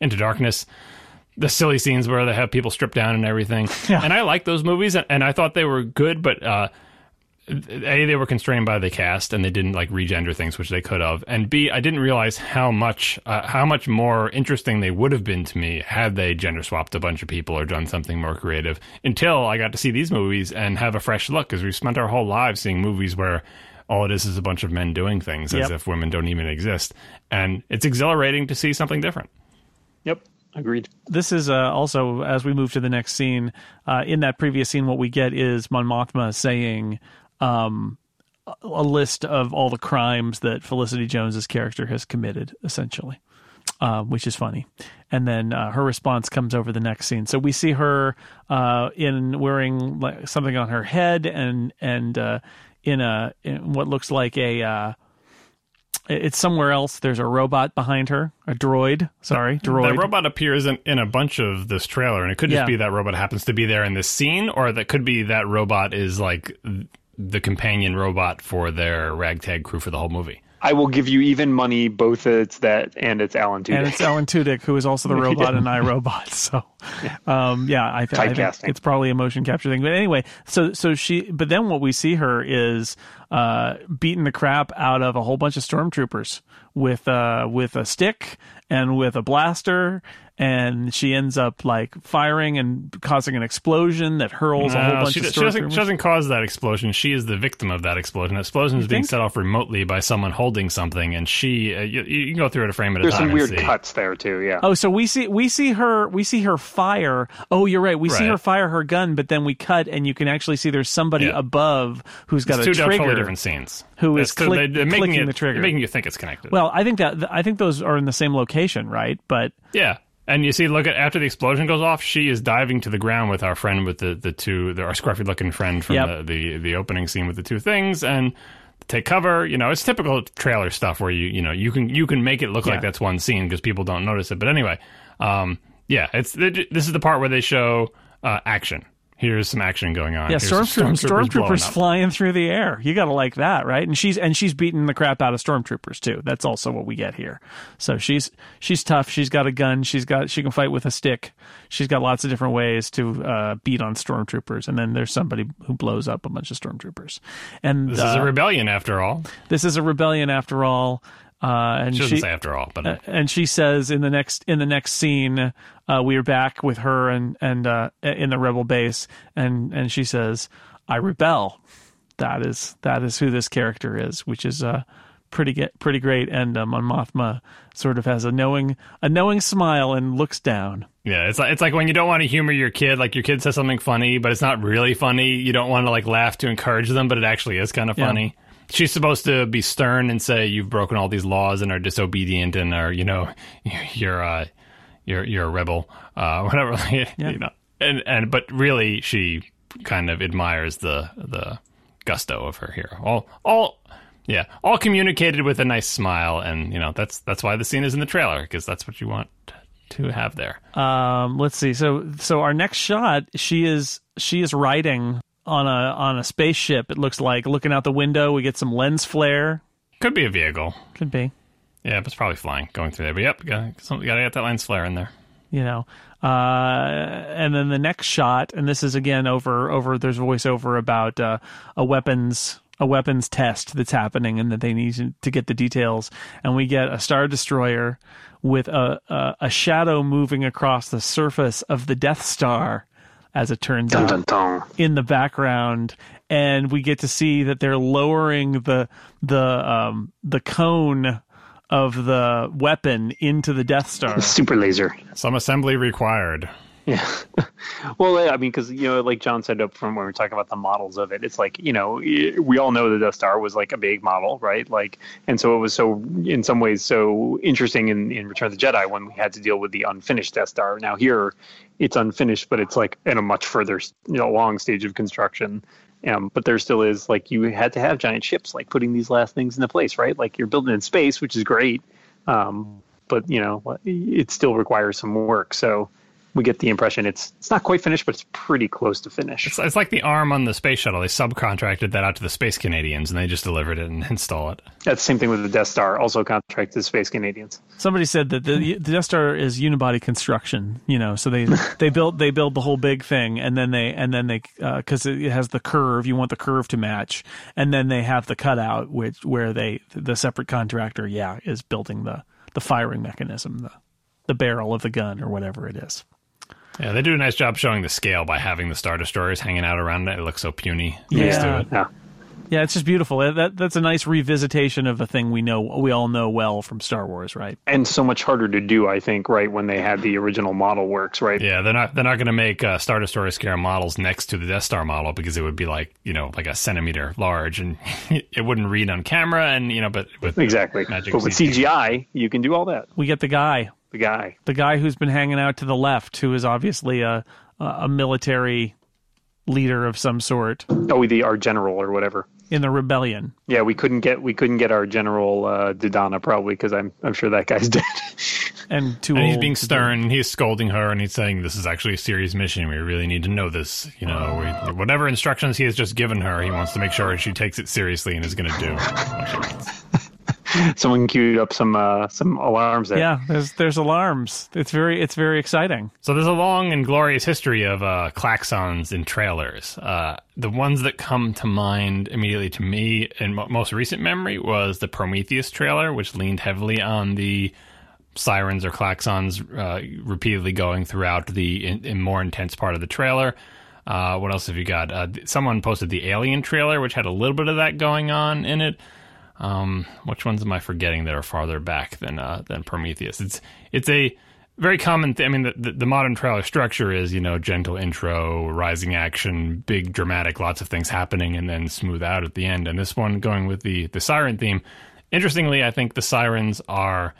Into Darkness, the silly scenes where they have people stripped down and everything. [LAUGHS] And I like those movies and, and I thought they were good, but, uh, a they were constrained by the cast and they didn't like regender things which they could have. And b i didn't realize how much uh, how much more interesting they would have been to me had they gender swapped a bunch of people or done something more creative until i got to see these movies and have a fresh look because we've spent our whole lives seeing movies where all it is is a bunch of men doing things as if women don't even exist. And it's exhilarating to see something different yep agreed this is uh, also as we move to the next scene. Uh, in that previous scene, what we get is Mon Mothma saying um, a- list of all the crimes that Felicity Jones's character has committed, essentially, uh, which is funny. And then uh, her response comes over the next scene. So we see her uh, in wearing like, something on her head and and uh, in a in what looks like a. It's somewhere else. There's a robot behind her, a droid. Sorry, droid. That robot appears in, in a bunch of this trailer, and it could just Yeah. be that robot happens to be there in this scene, or that could be that robot is like the companion robot for their ragtag crew for the whole movie. I will give you even money. Both it's that and it's Alan Tudyk. and it's Alan Tudyk, who is also the [LAUGHS] robot in iRobot. So, um, yeah, I, th- I think it's probably a motion capture thing. But anyway, so so she, but then what we see her is uh, beating the crap out of a whole bunch of stormtroopers with uh, with a stick and with a blaster. And she ends up like firing and causing an explosion that hurls a whole bunch she, of does- she doesn't, she doesn't cause that explosion. She is the victim of that explosion. The explosion is being set off remotely by someone holding something, and she. Uh, you, you can go through it a frame at There's a time. There's some weird cuts there too. Yeah. Oh, so we see we see her we see her fire. Oh, you're right. We see her fire her gun, but then we cut and you can actually see there's somebody Yeah. above who's got It's a two totally different scenes. who is It's- they're- click- they're making clicking it, the trigger. Making you think it's connected. Well, I think that I think those are in the same location, right? But Yeah. And you see, look at after the explosion goes off, she is diving to the ground with our friend with the, the two, the, our scruffy looking friend from Yep. the, the the opening scene with the two things, and take cover. You know, it's typical trailer stuff where you you know you can you can make it look Yeah. like that's one scene because people don't notice it. But anyway, um, yeah, it's this is the part where they show uh, action. Here's some action going on. yeah, stormtroopers, stormtroopers flying through the air. You got to like that, right? And she's and she's beating the crap out of stormtroopers too. That's also what we get here. So she's she's tough. She's got a gun. She's got she can fight with a stick. She's got lots of different ways to uh, beat on stormtroopers. And then there's somebody who blows up a bunch of stormtroopers. And This is uh, a rebellion after all. this is a rebellion after all. Uh, and She doesn't she, say after all, but uh, and she says in the next in the next scene, uh, we are back with her and and uh, in the rebel base, and and she says, "I rebel." That is that is who this character is, which is uh, pretty get, pretty great. And um, Mon Mothma sort of has a knowing a knowing smile and looks down. Yeah, it's like it's like when you don't want to humor your kid, like your kid says something funny, but it's not really funny. You don't want to like laugh to encourage them, but it actually is kind of Yeah. She's supposed to be stern and say you've broken all these laws and are disobedient and are you know [LAUGHS] you're uh you're you're a rebel, uh [LAUGHS] whatever. You know, and and but really she kind of admires the the gusto of her hero. All all yeah, all communicated with a nice smile, and you know that's that's why the scene is in the trailer because that's what you want to have there. Um, let's see. So so our next shot, she is she is riding on a on a spaceship. It looks like looking out the window. We get some lens flare. Could be a vehicle. Could be. Yeah, but it's probably flying going through there. But yep, gotta, gotta get that lens flare in there. you know. Uh, and then the next shot, and this is again over over. There's voiceover about uh, a weapons a weapons test that's happening, and that they need to, get the details. And we get a star destroyer with a, a a shadow moving across the surface of the Death Star, as it turns Dun, out dun, dun. in the background and we get to see that they're lowering the the um the cone of the weapon into the Death Star. [LAUGHS] Super laser. Some assembly required. Yeah. [LAUGHS] well, I mean, because you know, like John said up from when we were talking about the models of it, it's like you know, we all know the Death Star was like a big model, right? Like, and so it was so, in some ways, so interesting in, in Return of the Jedi when we had to deal with the unfinished Death Star. Now here, it's unfinished, but it's like in a much further, you know, long stage of construction. Um, but there still is like you had to have giant ships, like putting these last things into place, right? Like you're building in space, which is great, um, but you know, it still requires some work. So we get the impression it's it's not quite finished, but it's pretty close to finish. It's, it's like the arm on the space shuttle. They subcontracted that out to the Space Canadians, and they just delivered it and [LAUGHS] install it. That's the same thing with the Death Star, also contracted to Space Canadians. Somebody said that the, [LAUGHS] the Death Star is unibody construction, you know, so they they build they build the whole big thing, and then they and then they uh, because it has the curve, you want the curve to match, and then they have the cutout, which where they the separate contractor, yeah, is building the the firing mechanism, the the barrel of the gun or whatever it is. Yeah, they do a nice job showing the scale by having the Star Destroyers hanging out around it. It looks so puny next Yeah. to it. Yeah. Yeah, it's just beautiful. That that's a nice revisitation of a thing we know we all know well from Star Wars, right? And so much harder to do, I think, right, when they had the original model works, right? Yeah, they're not they're not going to make uh, Star Destroyer scale models next to the Death Star model because it would be like you know like a centimeter large and [LAUGHS] it wouldn't read on camera and you know but with Exactly. Magic but with CG. CGI, you can do all that. We get the guy, The guy. the guy who's been hanging out to the left, who is obviously a a military leader of some sort Oh, the our general or whatever. in the rebellion. Yeah, we couldn't get we couldn't get our general uh, Dodonna probably because I'm I'm sure that guy's [LAUGHS] dead. And too and he's being stern and he's scolding her and he's saying this is actually a serious mission we really need to know this you know we, whatever instructions he has just given her he wants to make sure she takes it seriously and is going to do what she wants. [LAUGHS] [LAUGHS] Someone queued up some uh, some alarms there. Yeah, there's there's alarms. It's very it's very exciting. So there's a long and glorious history of uh, klaxons in trailers. Uh, the ones that come to mind immediately to me in mo- most recent memory was the Prometheus trailer, which leaned heavily on the sirens or klaxons uh, repeatedly going throughout the in, in more intense part of the trailer. Uh, what else have you got? Uh, someone posted the Alien trailer, which had a little bit of that going on in it. Um, which ones am I forgetting that are farther back than uh, than Prometheus? It's it's a very common thing. I mean, the, the, the modern trailer structure is you know gentle intro, rising action, big dramatic, lots of things happening, and then smooth out at the end. And this one going with the the siren theme. Interestingly, I think the sirens are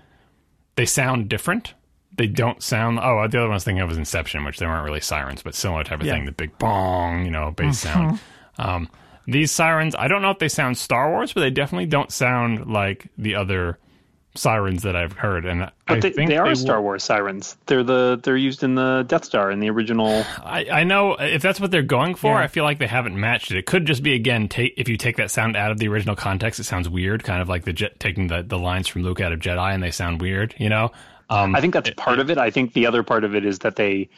they sound different. They don't sound. Oh, the other one I was thinking of was Inception, which they weren't really sirens, but similar type of Yeah. thing. The big bong, you know, bass sound. Um, these sirens, I don't know if they sound Star Wars, but they definitely don't sound like the other sirens that I've heard. And I But they, think they are will- Star Wars sirens. They're the they're used in the Death Star in the original. I, I know if that's what they're going for, Yeah. I feel like they haven't matched it. It could just be again, take if you take that sound out of the original context, it sounds weird, kind of like the jet, taking the, the lines from Luke out of Jedi, and they sound weird. You know, um, I think that's part of it. I think the other part of it is that they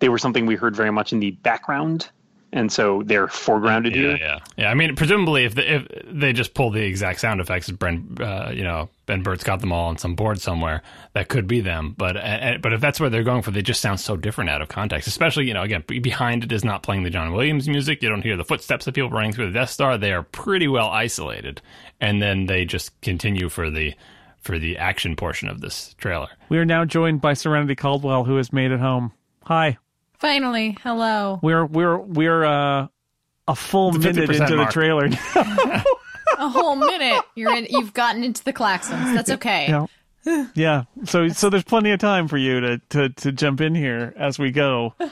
they were something we heard very much in the background, and so they're foregrounded yeah, here. yeah, yeah. I mean, presumably, if the, if they just pull the exact sound effects, Ben, uh, you know, Ben Burtt's got them all on some board somewhere. That could be them, but uh, but if that's what they're going for, they just sound so different out of context. Especially, you know, again, behind it is not playing the John Williams music. You don't hear the footsteps of people running through the Death Star. They are pretty well isolated, and then they just continue for the for the action portion of this trailer. We are now joined by Serenity Caldwell, who has made it home. Hi. Finally, hello. We're we're we're uh, a full The minute 50% into the mark. trailer. [LAUGHS] A whole minute. You're in. You've gotten into the klaxons. That's okay. Yeah. [LAUGHS] yeah. So so there's plenty of time for you to to to jump in here as we go. [LAUGHS]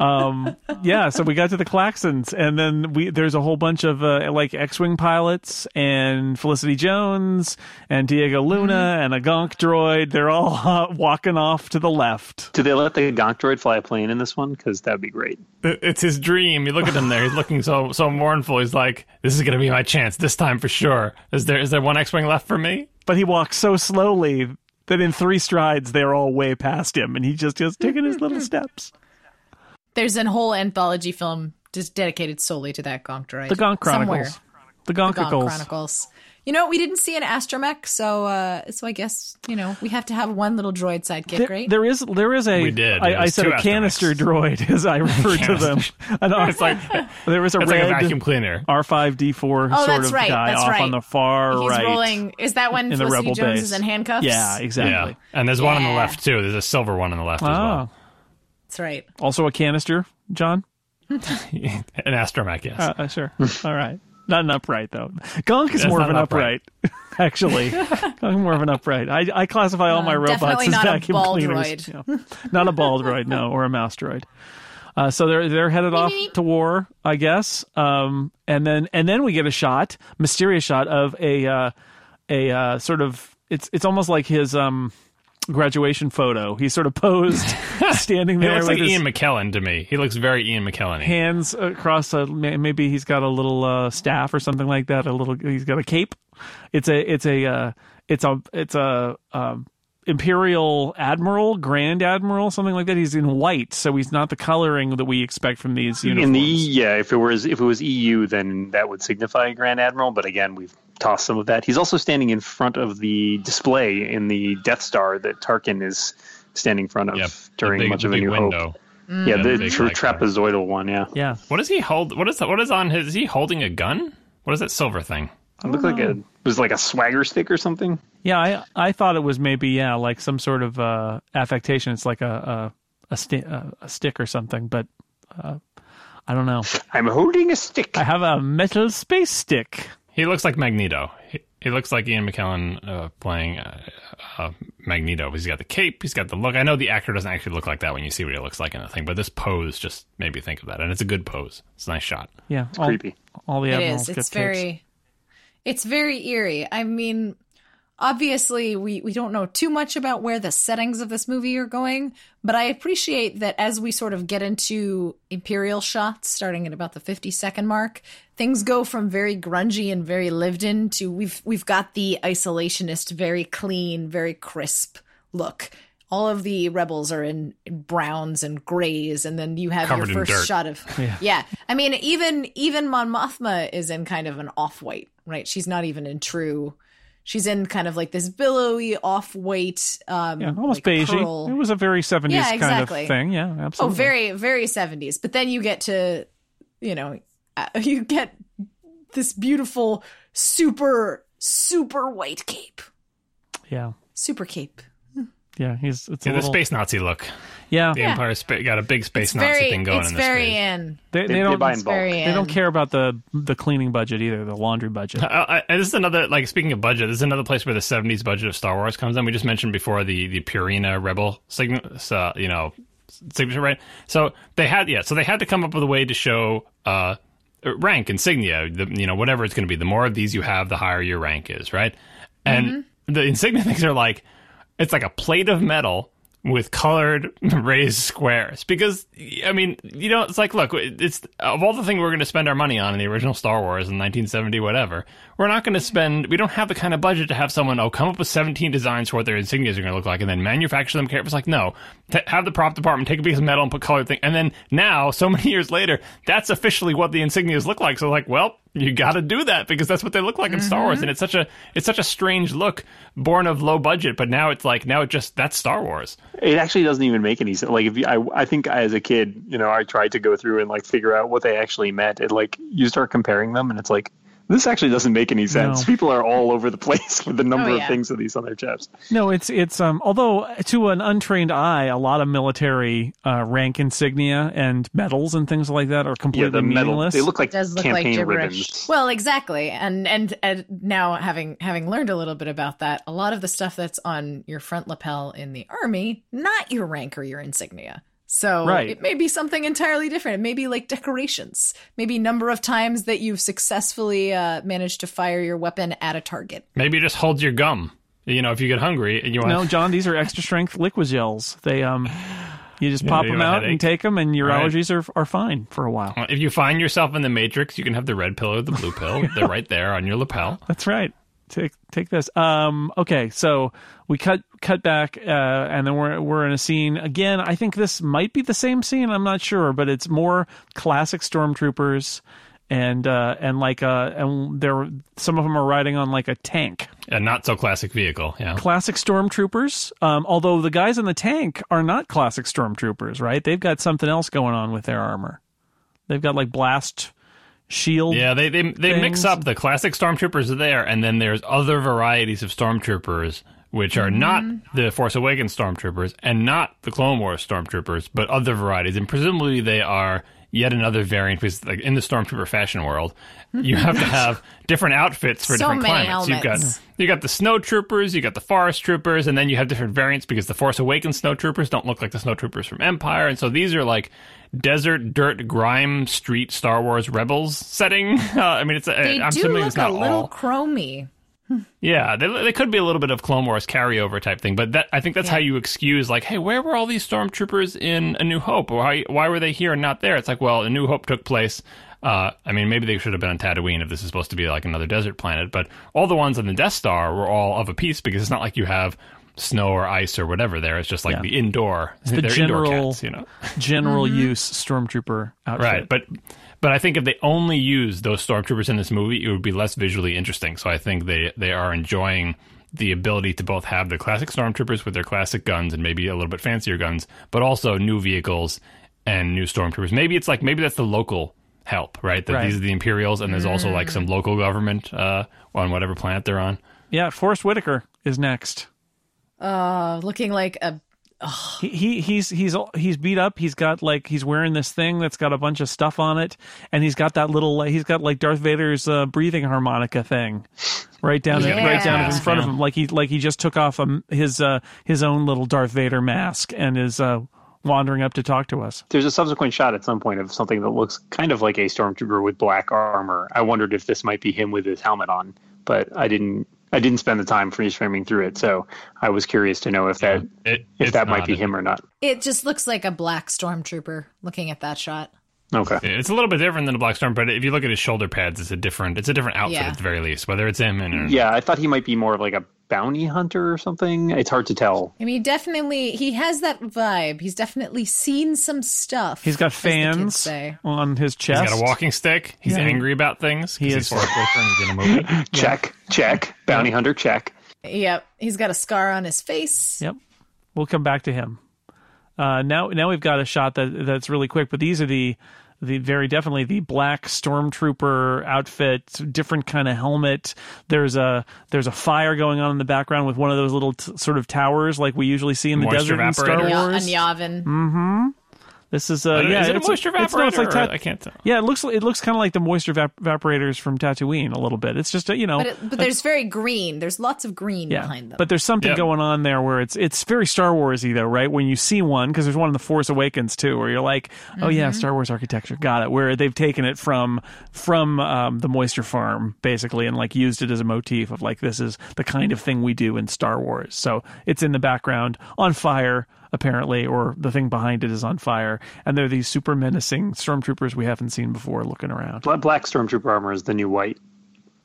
Um yeah, so we got to the Claxons and then we there's a whole bunch of uh, like X-wing pilots and Felicity Jones and Diego Luna and a Gonk droid. They're all [LAUGHS] uh, walking off to the left. Do they let the Gonk droid fly a plane in this one? Because that'd be great. It's his dream. You look at him there; he's looking so so mournful. He's like, "This is going to be my chance this time for sure." Is there is there one X-wing left for me? But he walks so slowly that in three strides they're all way past him, and he just just taking his little [LAUGHS] steps. There's an whole anthology film just dedicated solely to that Gonk droid. The Gonk Chronicles. Somewhere. The The Gonk Chronicles. You know, we didn't see an astromech, so uh, so I guess you know we have to have one little droid sidekick, There, right? there is there is a We did. I, I said a canister astromechs. droid [LAUGHS] as I refer to them. [LAUGHS] I know, It's like [LAUGHS] there was a it's like a red vacuum cleaner. R five D four Oh, sort of right, guy off right. on the far He's right rolling. Is that when in the Felicity rebel Jones base. is in handcuffs? Yeah, exactly. Yeah, and there's one on the left too. There's a silver one on the left as Ah, well. that's right. also a canister, John. An astromech, yes. Uh, uh, sure. All right. Not an upright though. Gonk is That's more of an an upright. [LAUGHS] Actually, [LAUGHS] Gonk more of an upright. I, I classify all my Uh, robots as vacuum cleaners. Yeah. Not a ball droid, [LAUGHS] no, or a mouse droid. Uh, so they're they're headed off to war, I guess. Um, and then and then we get a shot, mysterious shot of a uh, a uh, sort of it's it's almost like his um graduation photo. He's sort of posed, [LAUGHS] standing He there looks with like his Ian McKellen to me. He looks very Ian McKellen. hands across a maybe he's got a little uh, staff or something like that. A little he's got a cape. It's a it's a uh, it's a it's a um, imperial admiral, grand admiral, something like that. He's in white, so he's not the coloring that we expect from these uniforms. In the yeah, if it was if it was EU, then that would signify Grand Admiral. But again, we've tossed some of that. He's also standing in front of the display in the Death Star that Tarkin is standing in front of Yep. during the big, much of a New window. Hope. Yeah, Yeah, the the tra- trapezoidal one. Yeah, yeah, What does he hold? What is that? What is on his? Is he holding a gun? What is that silver thing? it looked like a it was like a swagger stick or something. yeah. I I thought it was maybe yeah like some sort of uh, affectation. It's like a a a, sti- a, a stick or something, but uh, I don't know. I'm holding a stick. I have a metal space stick. He looks like Magneto. He, he looks like Ian McKellen uh, playing uh, uh, Magneto. He's got the cape. He's got the look. I know the actor doesn't actually look like that when you see what he looks like in the thing, but this pose just made me think of that, and it's a good pose. It's a nice shot. Yeah, all, creepy. All the It admirals is. get It's capes. very, it's very eerie. I mean, obviously, we we don't know too much about where the settings of this movie are going, but I appreciate that as we sort of get into imperial shots, starting at about the fifty second mark, things go from very grungy and very lived in to we've we've got the isolationist, very clean, very crisp look. All of the rebels are in browns and grays, and then you have Covered your first shot of [LAUGHS] yeah. I mean, even even Mon Mothma is in kind of an off white, right? She's not even in true. She's in kind of like this billowy off white, um, Yeah, almost like pearl- It was a very 70s Yeah, kind of thing. Yeah, absolutely. Oh, very, very 70s. But then you get to, you know, uh, you get this beautiful, super, super white cape. Yeah. Super cape. Yeah, he's it's a Yeah, the little, space Nazi look. Yeah, The Yeah. Empire spa- got a big space It's Nazi very, thing going it's in this very phase. in. they, They, they they don't buy in It's very they don't care about the the cleaning budget either, the laundry budget. Uh, and this is another like speaking of budget. This is another place where the '70s budget of Star Wars comes in. We just mentioned before the the Purina Rebel sign, uh, you know, signature, right? So they had yeah, so they had to come up with a way to show uh, rank insignia. The, you know, whatever it's going to be. The more of these you have, the higher your rank is, right? And the insignia [LAUGHS] things are like it's like a plate of metal with colored [LAUGHS] raised squares. Because i mean you know it's like look it's of all the things we're going to spend our money on in the original star wars in 1970 whatever we're not going to spend we don't have the kind of budget to have someone oh come up with 17 designs for what their insignias are going to look like and then manufacture them it's like no have the prop department take a piece of metal and put colored thing and then now so many years later that's officially what the insignias look like. So like well you got to do that because that's what they look like in Star Wars, mm-hmm. and it's such a it's such a strange look, born of low budget. But now it's like now it just that's Star Wars. It actually doesn't even make any sense. Like if you, I, I think as a kid, you know, I tried to go through and like figure out what they actually meant. And like you start comparing them, and it's like this actually doesn't make any sense. No. People are all over the [LAUGHS] place with the number Oh, of things of these on their chests. No, it's it's um although to an untrained eye, a lot of military uh, rank insignia and medals and things like that are Yeah, completely the metal. meaningless. They look like does look like campaign gibberish. ribbons. Well, exactly, and, and and now having having learned a little bit about that, a lot of the stuff that's on your front lapel in the army, not your rank or your insignia. So Right. it may be something entirely different. It may be like decorations, maybe number of times that you've successfully uh, managed to fire your weapon at a target. Maybe just hold your gum. You know, if you get hungry and you want. no, John, these are extra strength liquid gels. They um you just pop you them out and take them, and your Right. allergies are are fine for a while. If you find yourself in the Matrix, you can have the red pill or the blue pill. [LAUGHS] They're right there on your lapel. That's right. Take take this. Um, okay, so we cut cut back, uh, and then we're we're in a scene again. I think this might be the same scene. I'm not sure, but it's more classic stormtroopers, and uh, and like uh, and there some of them are riding on like a tank. A not so classic vehicle. Yeah. Classic stormtroopers. Um, although the guys in the tank are not classic stormtroopers, right? They've got something else going on with their armor. They've got like blast shield. Yeah, they they they mix up the classic stormtroopers are there, and then there's other varieties of stormtroopers which are not mm-hmm. the Force Awakens stormtroopers and not the Clone Wars stormtroopers, but other varieties, and presumably they are yet another variant because like in the stormtrooper fashion world you have to [LAUGHS] have different outfits for So different climates. You've got you got the snow troopers you got the forest troopers and then you have different variants because the force awakens snow troopers don't look like the snow troopers from empire and so these are like desert dirt grime street star wars rebels setting. [LAUGHS] Uh, i mean it's They i'm do assuming look it's not a little all. chromy. Yeah, they, they could be a little bit of Clone Wars carryover type thing, but that I think that's how you excuse like, hey, where were all these stormtroopers in A New Hope? Why why were they here and not there? It's like, well, A New Hope took place. Uh, I mean, maybe they should have been on Tatooine if this is supposed to be like another desert planet. But all the ones on the Death Star were all of a piece because it's not like you have snow or ice or whatever there. It's just like Yeah. the indoor, it's the [LAUGHS] general- indoor cats, you know. General Mm-hmm. use stormtrooper outfit. Right, but but I think if they only use those stormtroopers in this movie, it would be less visually interesting. So I think they they are enjoying the ability to both have the classic stormtroopers with their classic guns and maybe a little bit fancier guns, but also new vehicles and new stormtroopers. Maybe it's like maybe that's the local help, right? That Right. these are the Imperials and there's also like some local government uh, on whatever planet they're on. yeah, Forrest Whitaker is next. Uh, looking like a He, he he's he's he's beat up. He's got like he's wearing this thing that's got a bunch of stuff on it, and he's got that little he's got like Darth Vader's uh, breathing harmonica thing, right down Yeah. right down in Mask, front of him, like he like he just took off um, his uh, his own little Darth Vader mask and is uh, wandering up to talk to us. There's a subsequent shot at some point of something that looks kind of like a stormtrooper with black armor. I wondered if this might be him with his helmet on, but I didn't. I didn't spend the time freeze framing through it, so I was curious to know if that It, if that might be a- him or not. It just looks like a black stormtrooper looking at that shot. Okay. It's a little bit different than a black storm, but if you look at his shoulder pads, it's a different it's a different outfit Yeah. at the very least. Whether it's him and Yeah, I thought he might be more of like a bounty hunter or something. It's hard to tell. I mean, definitely, he has that vibe. He's definitely seen some stuff. He's got as the kids fans say. on his He's chest. got a walking stick. He's Yeah. angry about things. He 'cause is. He's Forrest Whitaker and he's in a movie. [LAUGHS] Check, check. Bounty hunter, check. Yep, he's got a scar on his face. Yep. We'll come back to him. Uh, now, now we've got a shot that that's really quick, but these are the the very definitely the black stormtrooper outfit, different kind of helmet. There's a there's a fire going on in the background with one of those little t- sort of towers like we usually see in the Moisture desert in Star evaporator. Yeah, Wars. and Yavin. This is uh, yeah, is it a it's moisture it's, no, it's like evaporator? tat- I can't tell. Yeah, it looks it looks kind of like the moisture evap- evaporators from Tatooine a little bit. It's just a, you know, But, it, but there's very green. There's lots of green yeah, behind them. but there's something Yeah. going on there where it's it's very Star Warsy though, right? When you see one, because there's one in the Force Awakens too, where you're like, oh yeah, Mm-hmm. Star Wars architecture, got it. Where they've taken it from from um, the moisture farm basically and like used it as a motif of like this is the kind of thing we do in Star Wars. So it's in the background on fire apparently, or the thing behind it is on fire, and they're these super menacing stormtroopers we haven't seen before looking around. Black stormtrooper armor is the new white.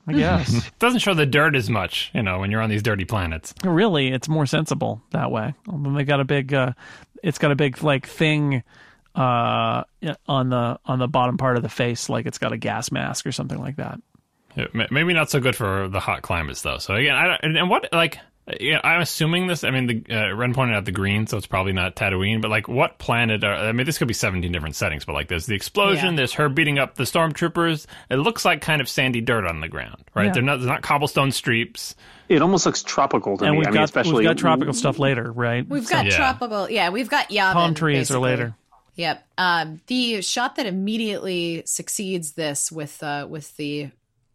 I guess. It [LAUGHS] doesn't show the dirt as much, you know, when you're on these dirty planets. really it's more sensible that way Although they got a big uh it's got a big like thing uh on the on the bottom part of the face like it's got a gas mask or something like that Yeah, Maybe not so good for the hot climates, though. So again, I don't, and, and what like. Yeah, I'm assuming this. I mean, the, uh, Ren pointed out the green, so it's probably not Tatooine. But like, what planet? Are, I mean, this could be 17 different settings. But like, there's the explosion. Yeah. There's her beating up the stormtroopers. It looks like kind of sandy dirt on the ground, right? Yeah. They're not. There's not cobblestone streets. It almost looks tropical to and me. we've I mean, got especially we've got tropical stuff later right We've got Yeah. tropical. Yeah, we've got Yavin. palm trees are later Yep. Um, the shot that immediately succeeds this with uh, with the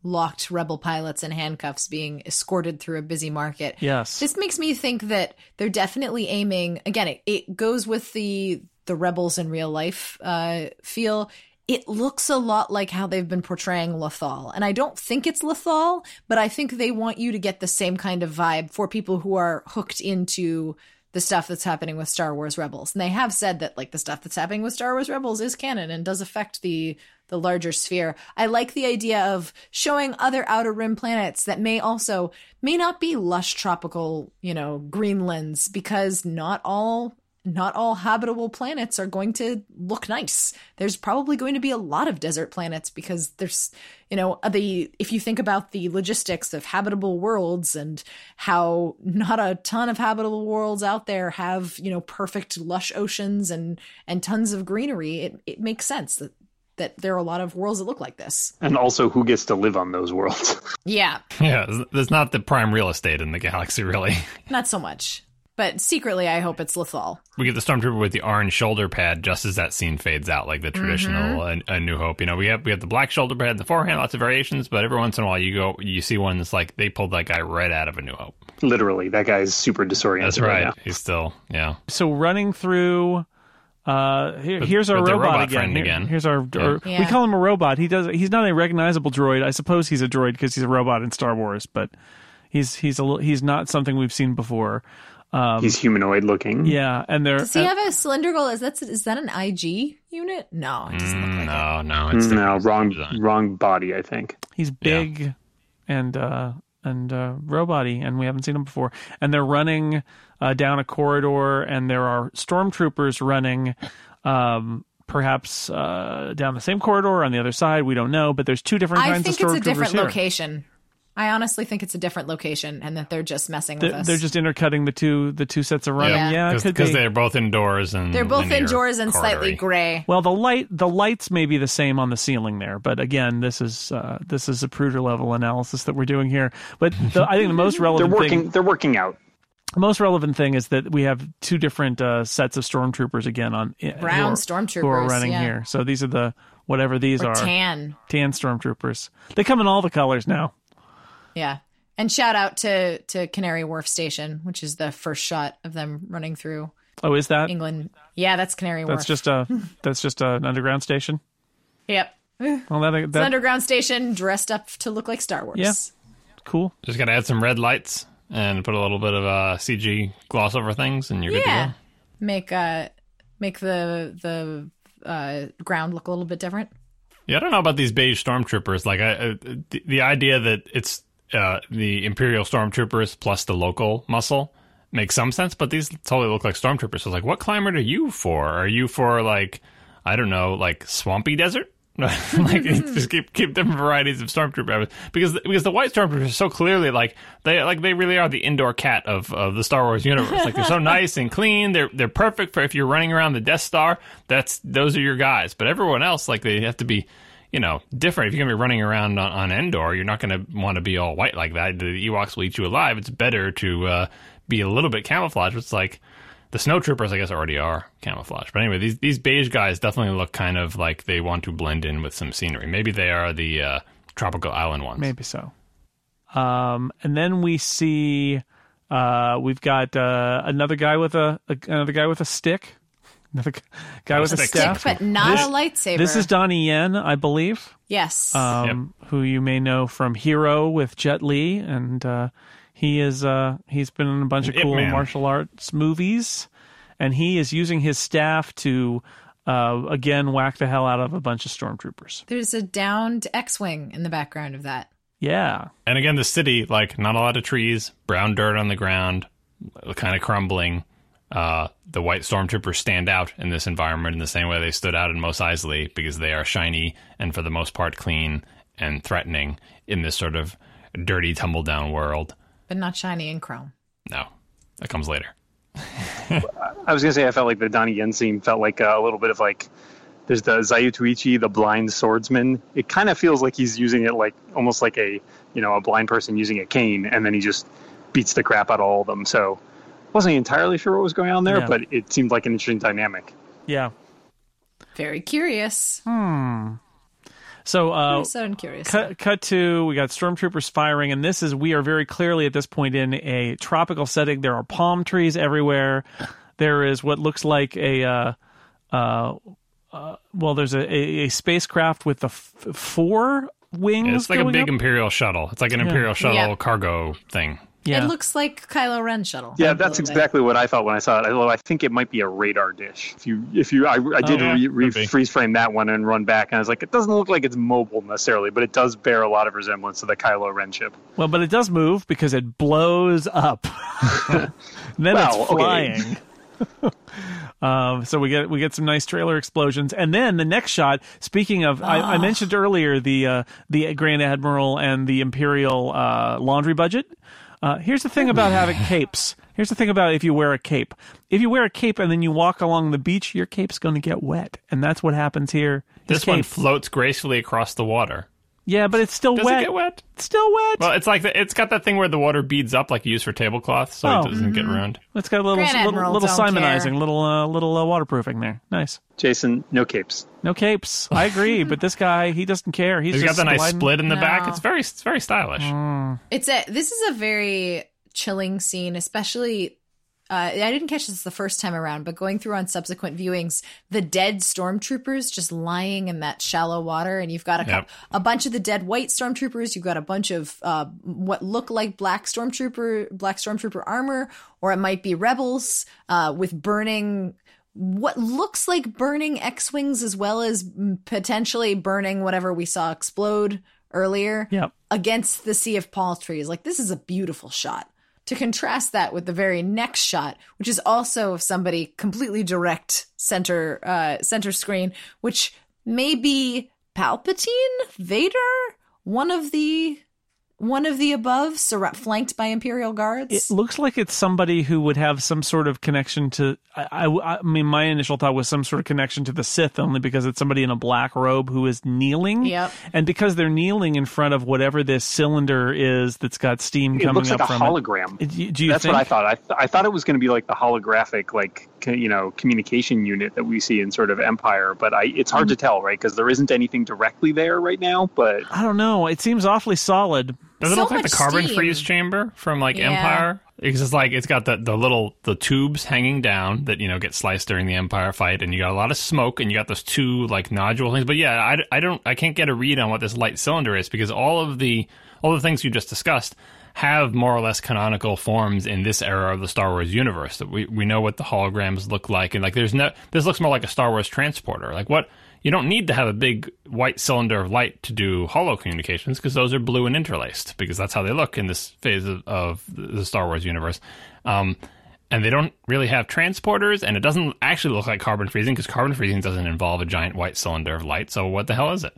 locked rebel pilots in handcuffs being escorted through a busy market. yes This makes me think that they're definitely aiming. Again, it, it goes with the the rebels in real life uh, feel. It looks a lot like how they've been portraying Lothal. and I don't think it's Lothal, but I think they want you to get the same kind of vibe for people who are hooked into the stuff that's happening with Star Wars Rebels. And they have said that like the stuff that's happening with Star Wars Rebels is canon and does affect the the larger sphere. I like the idea of showing other outer rim planets that may also may not be lush tropical, you know, greenlands because not all not all habitable planets are going to look nice. There's probably going to be a lot of desert planets because there's, you know, the if you think about the logistics of habitable worlds and how not a ton of habitable worlds out there have, you know, perfect lush oceans and and tons of greenery, it it makes sense that that there are a lot of worlds that look like this. And also, who gets to live on those worlds? [LAUGHS] Yeah, Yeah, there's not the prime real estate in the galaxy, really. not so much. But secretly, I hope it's Lothal. We get the stormtrooper with the orange shoulder pad just as that scene fades out, like the traditional uh, A New Hope. You know, we have we have the black shoulder pad in the forehand, lots of variations, but every once in a while you go you see one that's like they pulled that guy right out of A New Hope. Literally, that guy's super disoriented. That's right. right. now. He's still yeah. So running through. Uh, here, With- here's our robot, robot again. friend Here- again. Here's our. or- We Yeah. call him a robot. He does. He's not a recognizable droid. I suppose he's a droid because he's a robot in Star Wars, but he's he's a li- he's not something we've seen before. Um, He's humanoid looking. yeah, and they're Does he have a cylindrical? Is that is that an IG unit? No, it doesn't look like Mm, it. no, no, it's No, wrong, design. wrong body. I think. He's big and uh and uh robot-y, and we haven't seen him before. And they're running uh, down a corridor, and there are stormtroopers running, um, perhaps uh, down the same corridor on the other side. We don't know, but there's two different I kinds think of it's a different here. location. I honestly think it's a different location, and that they're just messing with They're, us. they're just intercutting the two the two sets of running. Yeah. Yeah, because be. they're both indoors and They're both indoors and slightly gray. Well, the light the lights may be the same on the ceiling there, but again, this is uh, this is Zapruder level analysis that we're doing here. But the, I think the most relevant They're relevant working. thing They're working out. the most relevant thing is that we have two different uh, sets of stormtroopers again on who Brown are- stormtroopers, who are running yeah. here. So these are the whatever these Or are tan. tan stormtroopers. They come in all the colors now. Yeah. And shout out to to Canary Wharf Station, which is the first shot of them running through Oh, is that? England. Yeah, that's Canary Wharf. That's just a that's just an underground station. Yep. Well, that, It's an underground station dressed up to look like Star Wars. Yeah. cool. Just got to add some red lights and put a little bit of uh, CG gloss over things, and you're good to Yeah. go. Make uh make the the uh ground look a little bit different. Yeah, I don't know about these beige stormtroopers. Like, I, uh, the, the idea that it's uh, the Imperial stormtroopers plus the local muscle makes some sense, but these totally look like stormtroopers. So, like, what climate are you for? Are you for like, I don't know, like swampy desert? [LAUGHS] like [LAUGHS] just keep keep different varieties of stormtrooper because because the white stormtroopers are so clearly like they like they really are the indoor cat of, of the Star Wars universe. Like they're so [LAUGHS] nice and clean. They're they're perfect for if you're running around the Death Star. That's those are your guys. But everyone else like they have to be you know different. If you're gonna be running around on, on Endor, you're not gonna want to be all white like that. The Ewoks will eat you alive. It's better to uh, be a little bit camouflaged. It's like the snow troopers, I guess, already are camouflage. But anyway, these these beige guys definitely look kind of like they want to blend in with some scenery. Maybe they are the uh, tropical island ones. Maybe so. Um, and then we see uh, we've got uh, another guy with a, a another guy with a stick. [LAUGHS] Another g- guy with a stick. staff. But not This- a lightsaber. This is Donnie Yen, I believe, yes. um, who you may know from Hero with Jet Li, and uh, he is uh, he's been in a bunch of Ip cool Man. martial arts movies, and he is using his staff to uh, again whack the hell out of a bunch of stormtroopers. There's a downed X-wing in the background of that. Yeah, And again, the city, like not a lot of trees, brown dirt on the ground, kind of crumbling. Uh, the white stormtroopers stand out in this environment in the same way they stood out in Mos Eisley because they are shiny and for the most part clean and threatening in this sort of dirty, tumble down world. but not shiny and chrome. No, that comes later. I was gonna say I felt like the Donnie Yen scene felt like uh, a little bit of like there's the Zatoichi, the blind swordsman. It kind of feels like he's using it like almost like a you know a blind person using a cane, and then he just beats the crap out of all of them. So wasn't entirely sure what was going on there, Yeah. but it seemed like an interesting dynamic. yeah. Very curious. Hmm. So uh, Very sudden curious. cut, cut to we got stormtroopers firing and this is we are very clearly at this point in a tropical setting there are palm trees everywhere there is what looks like a uh, uh, uh, well there's a, a, a spacecraft with the f- four wings It's like a big up. Imperial shuttle. It's like an Imperial shuttle Yeah. cargo thing. Yeah. It looks like Kylo Ren shuttle. Yeah, that's little bit. exactly what I thought when I saw it. Although I think it might be a radar dish. If you, if you, I, I did yeah, re, re, freeze frame that one and run back, and I was like, it doesn't look like it's mobile necessarily, but it does bear a lot of resemblance to the Kylo Ren ship. Well, but it does move because it blows up. [LAUGHS] then Well, it's okay. flying. [LAUGHS] um, so we get we get some nice trailer explosions, and then the next shot. Speaking of, I, I mentioned earlier the uh, the Grand Admiral and the Imperial uh, laundry budget. Uh, here's the thing about having [LAUGHS] capes. Here's the thing about if you wear a cape. If you wear a cape and then you walk along the beach, your cape's going to get wet, and that's what happens here. His This one floats gracefully across the water. Yeah, but it's still Does wet. it get wet? It's still wet. Well, it's like the, it's got that thing where the water beads up, like you use for tablecloth, so Oh. it doesn't get ruined. It's got a little Grand little, little Simonizing, care. little uh, little uh, waterproofing there. Nice. Jason, no capes. No capes. I agree, but this guy he doesn't care. He's He's got just the nice gliding- split in the back. It's very it's very stylish. It's a this is a very chilling scene, especially uh, I didn't catch this the first time around, but going through on subsequent viewings, the dead stormtroopers just lying in that shallow water, and you've got a, Yep. a bunch of the dead white stormtroopers. You've got a bunch of uh, what look like black stormtrooper black stormtrooper armor, or it might be rebels uh, with burning what looks like burning X-wings as well as potentially burning whatever we saw explode earlier Yep. against the sea of palm trees. Like this is a beautiful shot. To contrast that with the very next shot, which is also of somebody completely direct center uh, center screen, which may be Palpatine, Vader, one of the one of the above, sur- flanked by Imperial guards. It looks like it's somebody who would have some sort of connection to. I, I, I mean, my initial thought was some sort of connection to the Sith, only because it's somebody in a black robe who is kneeling. Yep. And because they're kneeling in front of whatever this cylinder is that's got steam It coming looks up like a from hologram. it. Do, do you That's think? what I thought. I, th- I thought it was going to be like the holographic, like co- you know, communication unit that we see in sort of Empire. But I, it's hard Mm-hmm. to tell, right? Because there isn't anything directly there right now. But I don't know. It seems awfully solid. Does it So look like the carbon steam. freeze chamber from like Yeah. Empire? Because it's like it's got the, the little the tubes hanging down that you know get sliced during the Empire fight, and you got a lot of smoke, and you got those two like nodule things. But yeah, I, I don't I can't get a read on what this light cylinder is because all of the all the things you just discussed have more or less canonical forms in this era of the Star Wars universe. That we we know what the holograms look like, and like there's no this looks more like a Star Wars transporter. Like what you don't need to have a big white cylinder of light to do holo communications because those are blue and interlaced because that's how they look in this phase of, of the Star Wars universe. Um, and they don't really have transporters, and it doesn't actually look like carbon freezing because carbon freezing doesn't involve a giant white cylinder of light. So what the hell is it?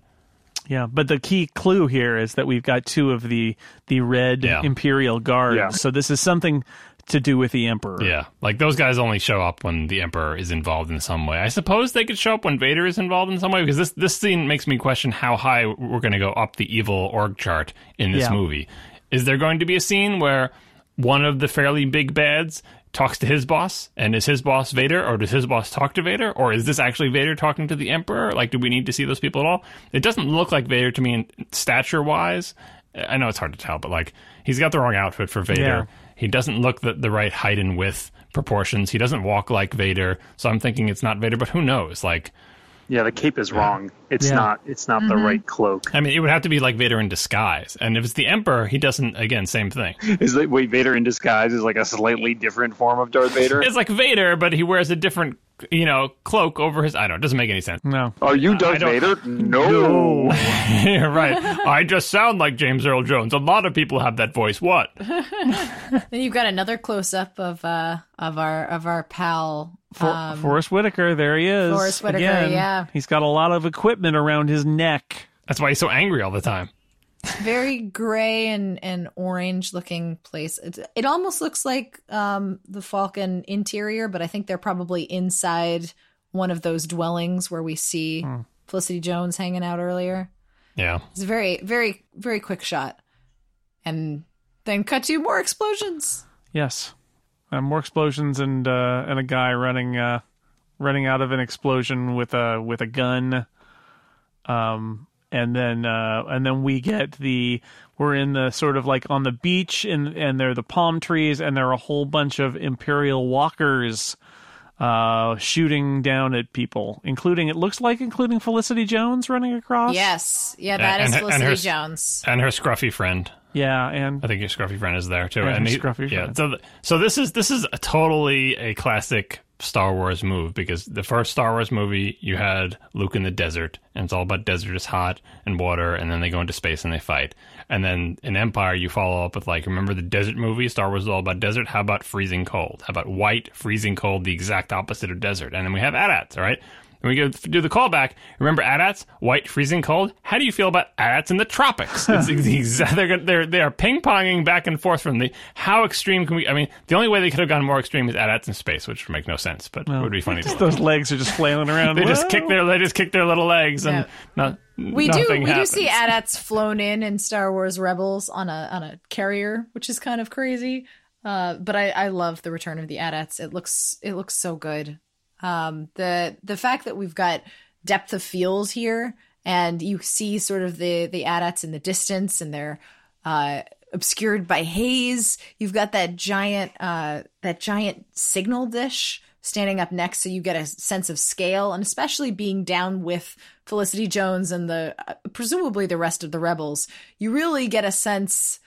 Yeah, but the key clue here is that we've got two of the the red Yeah. Imperial guards. Yeah. So this is something to do with the Emperor. Yeah, like those guys only show up when the Emperor is involved in some way. I suppose they could show up when Vader is involved in some way because this this scene makes me question how high we're going to go up the evil org chart in this Yeah. movie. Is there going to be a scene where one of the fairly big bads talks to his boss and is his boss Vader or does his boss talk to Vader or is this actually Vader talking to the Emperor? Like do we need to see those people at all? It doesn't look like Vader to me in stature wise. I know it's hard to tell, but like he's got the wrong outfit for Vader. Yeah. He doesn't look the, the right height and width proportions. He doesn't walk like Vader. So I'm thinking it's not Vader, but who knows? Like, yeah, the cape is wrong. It's Yeah. not. It's not Mm-hmm. the right cloak. I mean, it would have to be like Vader in disguise. And if it's the Emperor, he doesn't, again, same thing. [LAUGHS] Is like wait, Vader in disguise is like a slightly different form of Darth Vader. [LAUGHS] It's like Vader, but he wears a different, you know, cloak over his. I don't know. It doesn't make any sense. No. Are you Darth don't- Vader? [LAUGHS] No. Yeah, [LAUGHS] [LAUGHS] right. I just sound like James Earl Jones. A lot of people have that voice. What? Then you've got another close up of uh of our of our pal For, um, Forrest Whitaker, there he is. Forrest Whitaker, Again. yeah. He's got a lot of equipment around his neck. That's why he's so angry all the time. Very gray and and orange looking place. It, it almost looks like um the Falcon interior, but I think they're probably inside one of those dwellings where we see Hmm. Felicity Jones hanging out earlier. Yeah. It's a very very very quick shot, and then cut to more explosions. Yes. Uh, more explosions and uh, and a guy running uh, running out of an explosion with a with a gun. Um and then uh and then we get the we're in the sort of like on the beach and and there are the palm trees and there are a whole bunch of imperial walkers uh shooting down at people including it looks like including Felicity Jones running across. Yes, yeah, that And is her- and Felicity her- Jones. And her scruffy friend. Yeah, and I think your scruffy friend is there too. Yeah, and he- scruffy yeah. friend. So, th- so this is this is a totally a classic Star Wars move because the first Star Wars movie you had Luke in the desert and it's all about desert is hot and water and then they go into space and they fight. And then in Empire you follow up with like remember the desert movie Star Wars is all about desert. How about freezing cold? How about white freezing cold? The exact opposite of desert. And then we have AT-ATs, all right? And we go do the callback. Remember AT-ATs, white, freezing cold. How do you feel about AT-ATs in the tropics? It's exact. They're they're they are ping ponging back and forth from the how extreme can we? I mean, the only way they could have gone more extreme is AT-ATs in space, which would make no sense, but it would be funny. to those legs are just flailing around. They just kick their they just kick their little legs and Yeah. not. We do nothing we do see AT-ATs flown in in Star Wars Rebels on a on a carrier, which is kind of crazy. Uh, but I, I love the return of the AT-ATs. It looks it looks so good. Um, the the fact that we've got depth of fields here, and you see sort of the the AT-ATs in the distance, and they're uh, obscured by haze. You've got that giant uh, that giant signal dish standing up next, so you get a sense of scale, and especially being down with Felicity Jones and the uh, presumably the rest of the rebels, you really get a sense.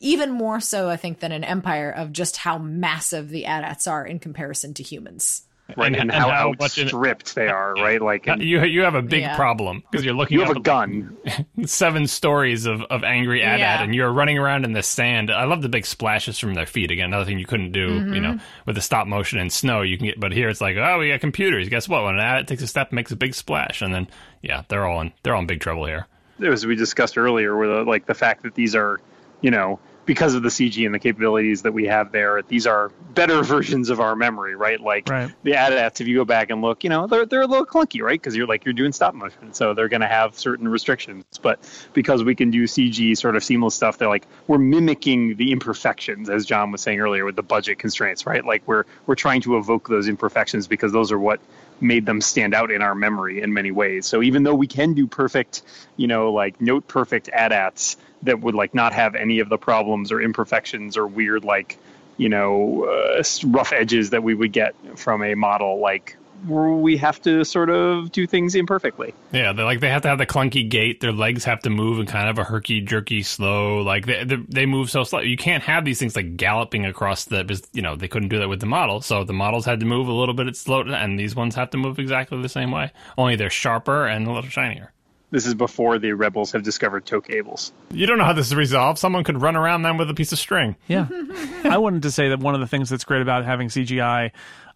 Even more so, I think, than an empire of just how massive the AT-ATs are in comparison to humans. Right? And- And, and how, how much in- outstripped they are, right? Like and You you have a big Yeah. problem because you're looking you have at a gun. [LAUGHS] seven stories of, of angry AT-AT Yeah. and you're running around in the sand. I love the big splashes from their feet. Again, another thing you couldn't do, you know, mm-hmm. with the stop motion and snow. You can get, but here it's like, oh, we got computers. Guess what? When an AT-AT takes a step, makes a big splash, and then yeah, they're all in they're all in big trouble here. as we discussed earlier, where the, uh, like the fact that these are, you know, because of the CG and the capabilities that we have there, these are better [LAUGHS] versions of our memory, right? Like Right. the AT-ATs, if you go back and look, you know, they're they're a little clunky, right? Because you're like you're doing stop motion, so they're going to have certain restrictions. But because we can do CG sort of seamless stuff, they're like we're mimicking the imperfections, as John was saying earlier, with the budget constraints, right? Like we're we're trying to evoke those imperfections because those are what made them stand out in our memory in many ways. So even though we can do perfect, you know, like note perfect AT-ATs that would like not have any of the problems or imperfections or weird like, you know, uh, rough edges that we would get from a model, like we have to sort of do things imperfectly. Yeah, they like they have to have the clunky gait. Their legs have to move in kind of a herky jerky, slow. Like they they, they move so slow. You can't have these things like galloping across the. You know they couldn't do that with the model. So the models had to move a little bit slow, and these ones have to move exactly the same way. Only they're sharper and a little shinier. This is before the rebels have discovered tow cables. You don't know how this is resolved. Someone could run around them with a piece of string. Yeah, [LAUGHS] I wanted to say that one of the things that's great about having CGI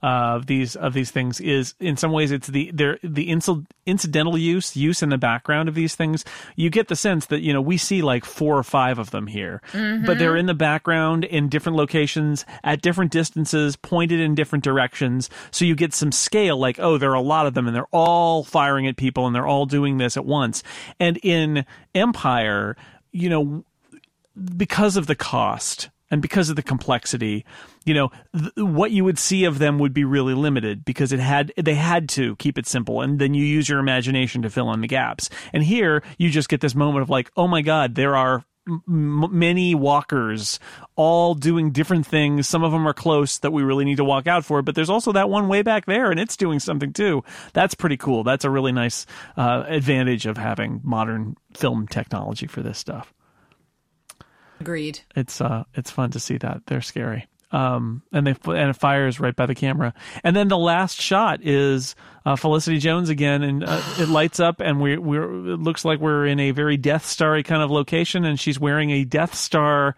uh, of these of these things is, in some ways, it's the they're the inci- incidental use use in the background of these things. You get the sense that you know we see like four or five of them here, but they're in the background in different locations at different distances, pointed in different directions. So you get some scale, like oh, there are a lot of them, and they're all firing at people, and they're all doing this at once. And in Empire, you know, because of the cost and because of the complexity, you know, th- what you would see of them would be really limited because it had they had to keep it simple, and then you use your imagination to fill in the gaps. And here, you just get this moment of like, oh my god, there are m- many walkers all doing different things. Some of them are close that we really need to walk out for but there's also that one way back there and it's doing something too. That's pretty cool. That's a really nice uh, advantage of having modern film technology for this stuff Agreed. it's uh it's fun to see that. They're scary. Um and they and it fires right by the camera. And then the last shot is uh, Felicity Jones again and uh, [SIGHS] it lights up and we we're it looks like we're in a very Death Star kind of location and she's wearing a Death Star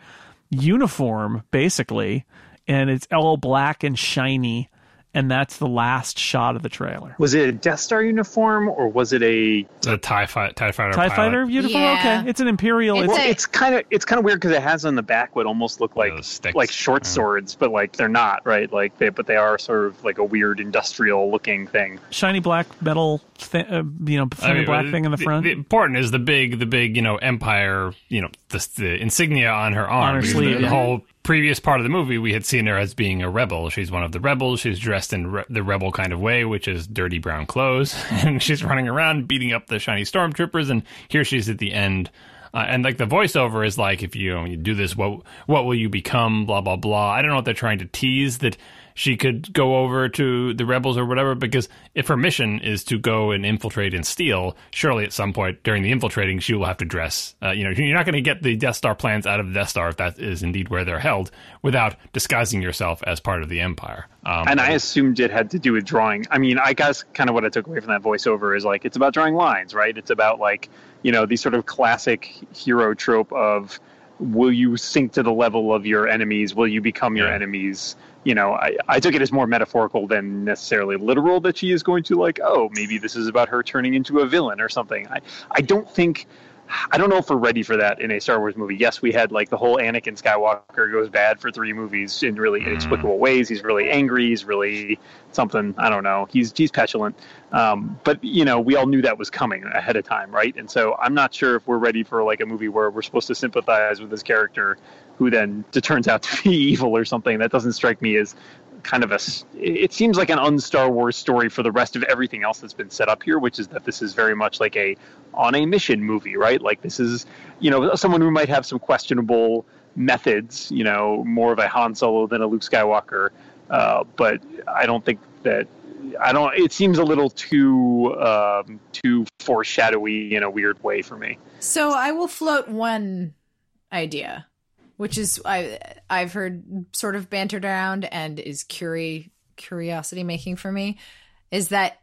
uniform basically and it's all black and shiny and that's the last shot of the trailer Was it a Death Star uniform or was it a It's a tie, fi- tie fighter. TIE pilot. fighter uniform Yeah. okay it's an imperial It's it's, Well, a- it's kind of it's kind of weird because it has on the back what almost look like like short Yeah. swords, but like they're not right. Like they but they are sort of like a weird industrial looking thing. shiny black metal thi- uh, you know I shiny mean, black thing in the front The, important is the big, the big, you know, empire, you know, the, the insignia on her arm. On her Because sleeve, the, the yeah. whole previous part of the movie, we had seen her as being a rebel. She's one of the rebels. She's dressed in re- the rebel kind of way, which is dirty brown clothes, [LAUGHS] and she's running around beating up the shiny stormtroopers. And here she's at the end. Uh, and like the voiceover is like, if you, you do this, what what will you become? Blah blah blah. I don't know what they're trying to tease that she could go over to the rebels or whatever. Because if her mission is to go and infiltrate and steal, surely at some point during the infiltrating, she will have to dress. Uh, you know, you're not going to get the Death Star plans out of the Death Star if that is indeed where they're held without disguising yourself as part of the Empire. Um, and I assumed it had to do with drawing. I mean, I guess kind of what I took away from that voiceover is like it's about drawing lines, right? It's about like you know the sort of classic hero trope of will you sink to the level of your enemies? Will you become your Yeah. enemies? You know, I, I took it as more metaphorical than necessarily literal that she is going to like, oh, maybe this is about her turning into a villain or something. I, I don't think, I don't know if we're ready for that in a Star Wars movie. Yes, we had like the whole Anakin Skywalker goes bad for three movies in really inexplicable ways. He's really angry. He's really something. I don't know. He's he's petulant. Um, but you know, we all knew that was coming ahead of time, right? And so I'm not sure if we're ready for like a movie where we're supposed to sympathize with this character, who then turns out to be [LAUGHS] evil or something. That doesn't strike me as kind of a. It seems like an un-Star Wars story for the rest of everything else that's been set up here, which is that this is very much like a on a mission movie, right? Like this is, you know, someone who might have some questionable methods, you know, more of a Han Solo than a Luke Skywalker. Uh, but I don't think that I don't. It seems a little too um, too foreshadowy in a weird way for me. So I will float one idea, which is I I've heard sort of bantered around and is curi curiosity making for me, is that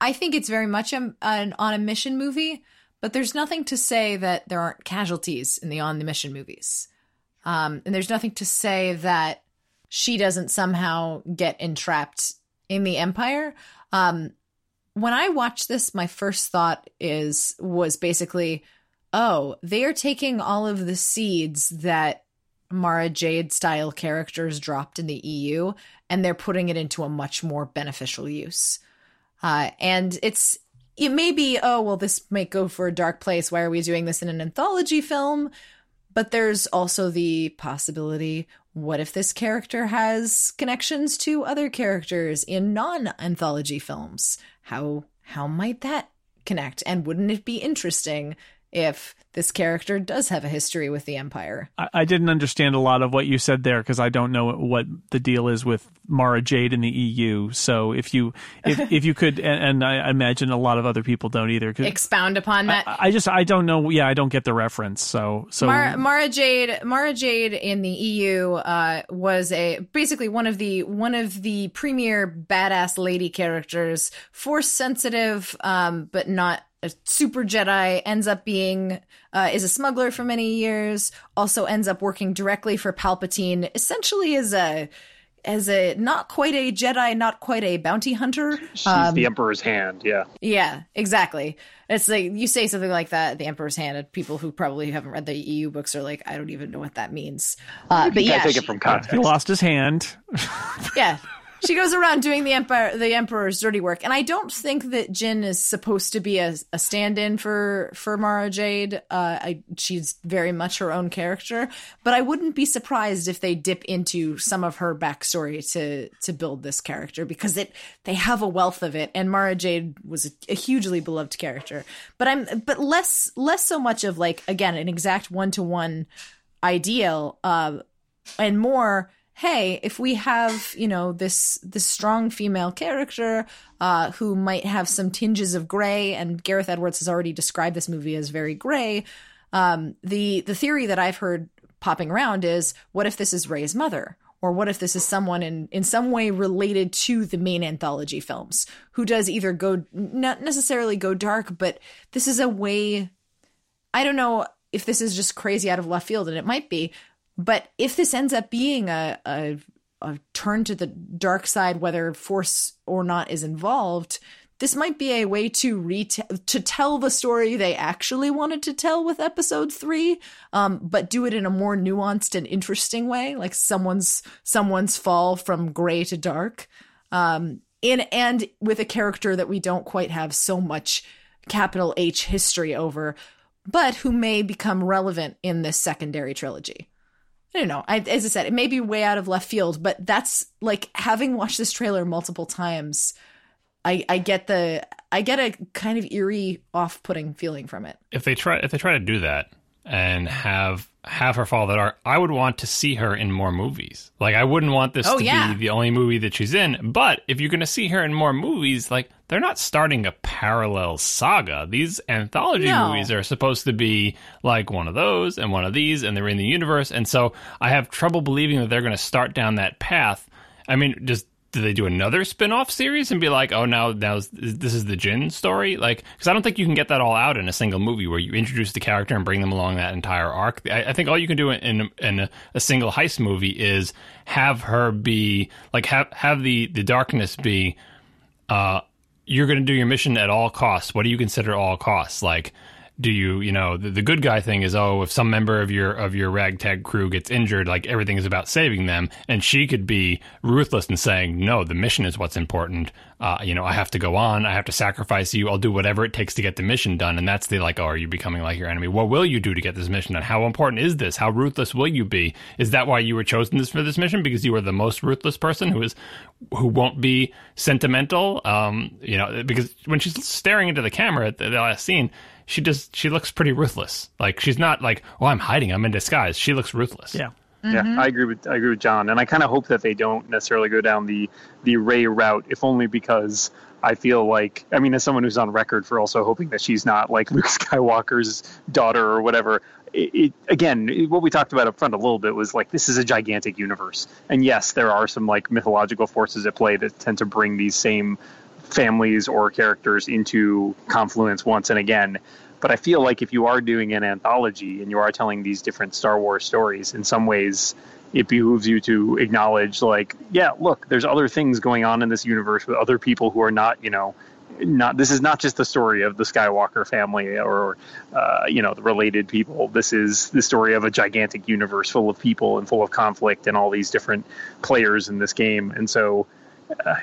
I think it's very much a, an on a mission movie, but there's nothing to say that there aren't casualties in the on the mission movies, um, and there's nothing to say that she doesn't somehow get entrapped in the empire. Um, when I watched this, my first thought is was basically oh, they are taking all of the seeds that Mara Jade style characters dropped in the EU and they're putting it into a much more beneficial use. Uh, and it's, it may be, oh, well, this might go for a dark place. Why are we doing this in an anthology film? But there's also the possibility what if this character has connections to other characters in non anthology films? How, how might that connect? And wouldn't it be interesting if this character does have a history with the Empire? I, I didn't understand a lot of what you said there because I don't know what the deal is with Mara Jade in the EU. So if you if if you could, and, and I imagine a lot of other people don't either. Expound upon that. I, I just I don't know. Yeah, I don't get the reference. So so Mara, Mara Jade, Mara Jade in the EU uh, was a basically one of the one of the premier badass lady characters, force sensitive, um, but not a super Jedi. Ends up being uh, is a smuggler for many years. Also ends up working directly for Palpatine, essentially as a as a not quite a Jedi, not quite a bounty hunter. She's the Emperor's hand. Yeah. Yeah, exactly. It's like you say something like that, the Emperor's Hand, and people who probably haven't read the EU books are like, I don't even know what that means. Uh, but yeah, gotta take she, it from he lost his hand. yeah, [LAUGHS] she goes around doing the Empire, the Emperor's dirty work, and I don't think that Jyn is supposed to be a, a stand-in for for Mara Jade. Uh, I, she's very much her own character, but I wouldn't be surprised if they dip into some of her backstory to to build this character because it they have a wealth of it, and Mara Jade was a, a hugely beloved character. But I'm but less less so much of like again an exact one to one ideal, uh, and more hey if we have you know this this strong female character uh, who might have some tinges of gray and gareth edwards has already described this movie as very gray um, the the theory that i've heard popping around is what if this is Rey's mother? Or what if this is someone in in some way related to the main anthology films who does either go not necessarily go dark but this is a way I don't know if this is just crazy out of left field, and it might be, but if this ends up being a, a, a turn to the dark side, whether force or not is involved, this might be a way to ret- to tell the story they actually wanted to tell with episode three, um, but do it in a more nuanced and interesting way, like someone's someone's fall from gray to dark, um, in and with a character that we don't quite have so much capital H history over, but who may become relevant in this secondary trilogy. I don't know. I, as I said, it may be way out of left field, but that's like having watched this trailer multiple times. I, I get the I get a kind of eerie, off-putting feeling from it. if they try if they try to do that and have have her follow that arc, I would want to see her in more movies. Like I wouldn't want this Oh, to yeah. be the only movie that she's in. But if you're going to see her in more movies, like they're not starting a parallel saga. These anthology No. movies are supposed to be like one of those and one of these, and they're in the universe. And so I have trouble believing that they're going to start down that path. I mean, just do they do another spin-off series and be like, oh, now now this is the Jyn story? Like, because I don't think you can get that all out in a single movie where you introduce the character and bring them along that entire arc. I, I think all you can do in in a, single heist movie is have her be like have have the the darkness be uh, you're going to do your mission at all costs. What do you consider all costs? Like, do you, you know, the, the good guy thing is, oh, if some member of your of your ragtag crew gets injured, like everything is about saving them, and she could be ruthless and saying, no, the mission is what's important. Uh, you know, I have to go on. I have to sacrifice you. I'll do whatever it takes to get the mission done. And that's the like, oh, are you becoming like your enemy? What will you do to get this mission done? How important is this? How ruthless will you be? Is that why you were chosen this for this mission? Because you are the most ruthless person who is who won't be sentimental. Um, you know, because when she's staring into the camera at the, the last scene, she just she looks pretty ruthless. Like she's not like, oh, I'm hiding. I'm in disguise. She looks ruthless. Yeah. Yeah, mm-hmm. I agree with I agree with John, and I kind of hope that they don't necessarily go down the the Rey route, if only because I feel like I mean, as someone who's on record for also hoping that she's not like [LAUGHS] Luke Skywalker's daughter or whatever. It, it, again, it- what we talked about up front a little bit was like this is a gigantic universe, and yes, there are some like mythological forces at play that tend to bring these same families or characters into confluence once and again. But I feel like if you are doing an anthology and you are telling these different Star Wars stories, in some ways, it behooves you to acknowledge, like, yeah, look, there's other things going on in this universe with other people who are not, you know, not. This is not just the story of the Skywalker family or, uh, you know, the related people. This is the story of a gigantic universe full of people and full of conflict and all these different players in this game. And so,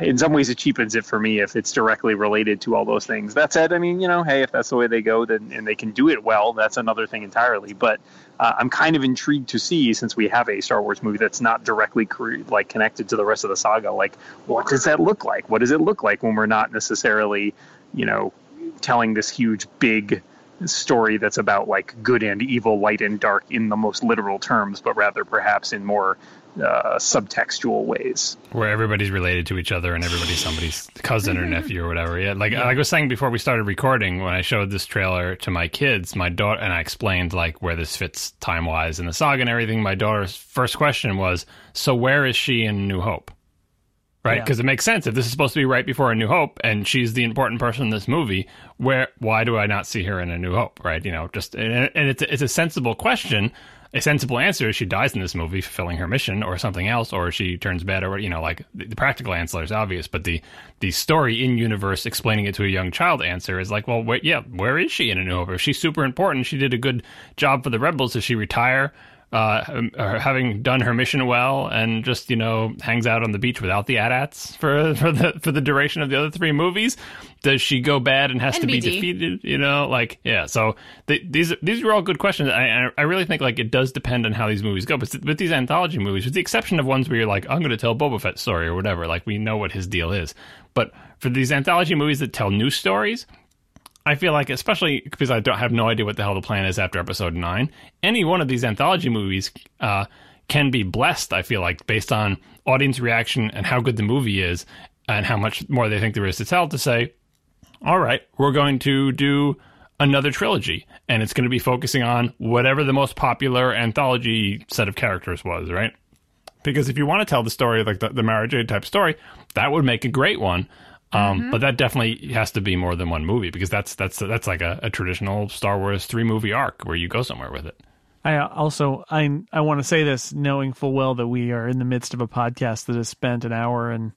in some ways it cheapens it for me if it's directly related to all those things. That said, I mean, you know, hey, if that's the way they go, then and they can do it well, that's another thing entirely. But uh, I'm kind of intrigued to see since we have a Star Wars movie that's not directly cre- like connected to the rest of the saga. Like, what does that look like? What does it look like when we're not necessarily, you know, telling this huge big story that's about like good and evil, light and dark in the most literal terms, but rather perhaps in more uh, subtextual ways. where everybody's related to each other and everybody's somebody's cousin or nephew or whatever. Yeah, like like I was saying before we started recording, when I showed this trailer to my kids, my daughter and I explained like where this fits time wise in the saga and everything. My daughter's first question was, "So where is she in New Hope?" Right, Yeah. because it makes sense if this is supposed to be right before A New Hope, and she's the important person in this movie. Where, why do I not see her in A New Hope? Right, you know, just and, and it's it's a sensible question. A sensible answer is she dies in this movie fulfilling her mission, or something else, or she turns bad, or you know, like the, practical answer is obvious, but the the story in universe explaining it to a young child answer is like, well, wait, yeah, where is she in A New Hope? If she's super important, she did a good job for the rebels. Does she retire? Uh, um, having done her mission well and just you know hangs out on the beach without the AT-ATs for [LAUGHS] for the for the duration of the other three movies? Does she go bad and has to be defeated? You know, like yeah. So the, these these are all good questions. I I- I really think like it does depend on how these movies go. But with these anthology movies, with the exception of ones where you're like, I'm going to tell Boba Fett's story or whatever, like we know what his deal is. But for these anthology movies that tell new stories, I feel like, especially because I don't have no idea what the hell the plan is after episode nine, any one of these anthology movies uh, can be blessed, I feel like, based on audience reaction and how good the movie is and how much more they think there is to tell, to say, all right, we're going to do another trilogy and it's going to be focusing on whatever the most popular anthology set of characters was, right? Because if you want to tell the story like the, the Mara Jade type story, that would make a great one. Um, But that definitely has to be more than one movie because that's that's that's like a, a traditional Star Wars three movie arc where you go somewhere with it. I also I I want to say this knowing full well that we are in the midst of a podcast that has spent an hour and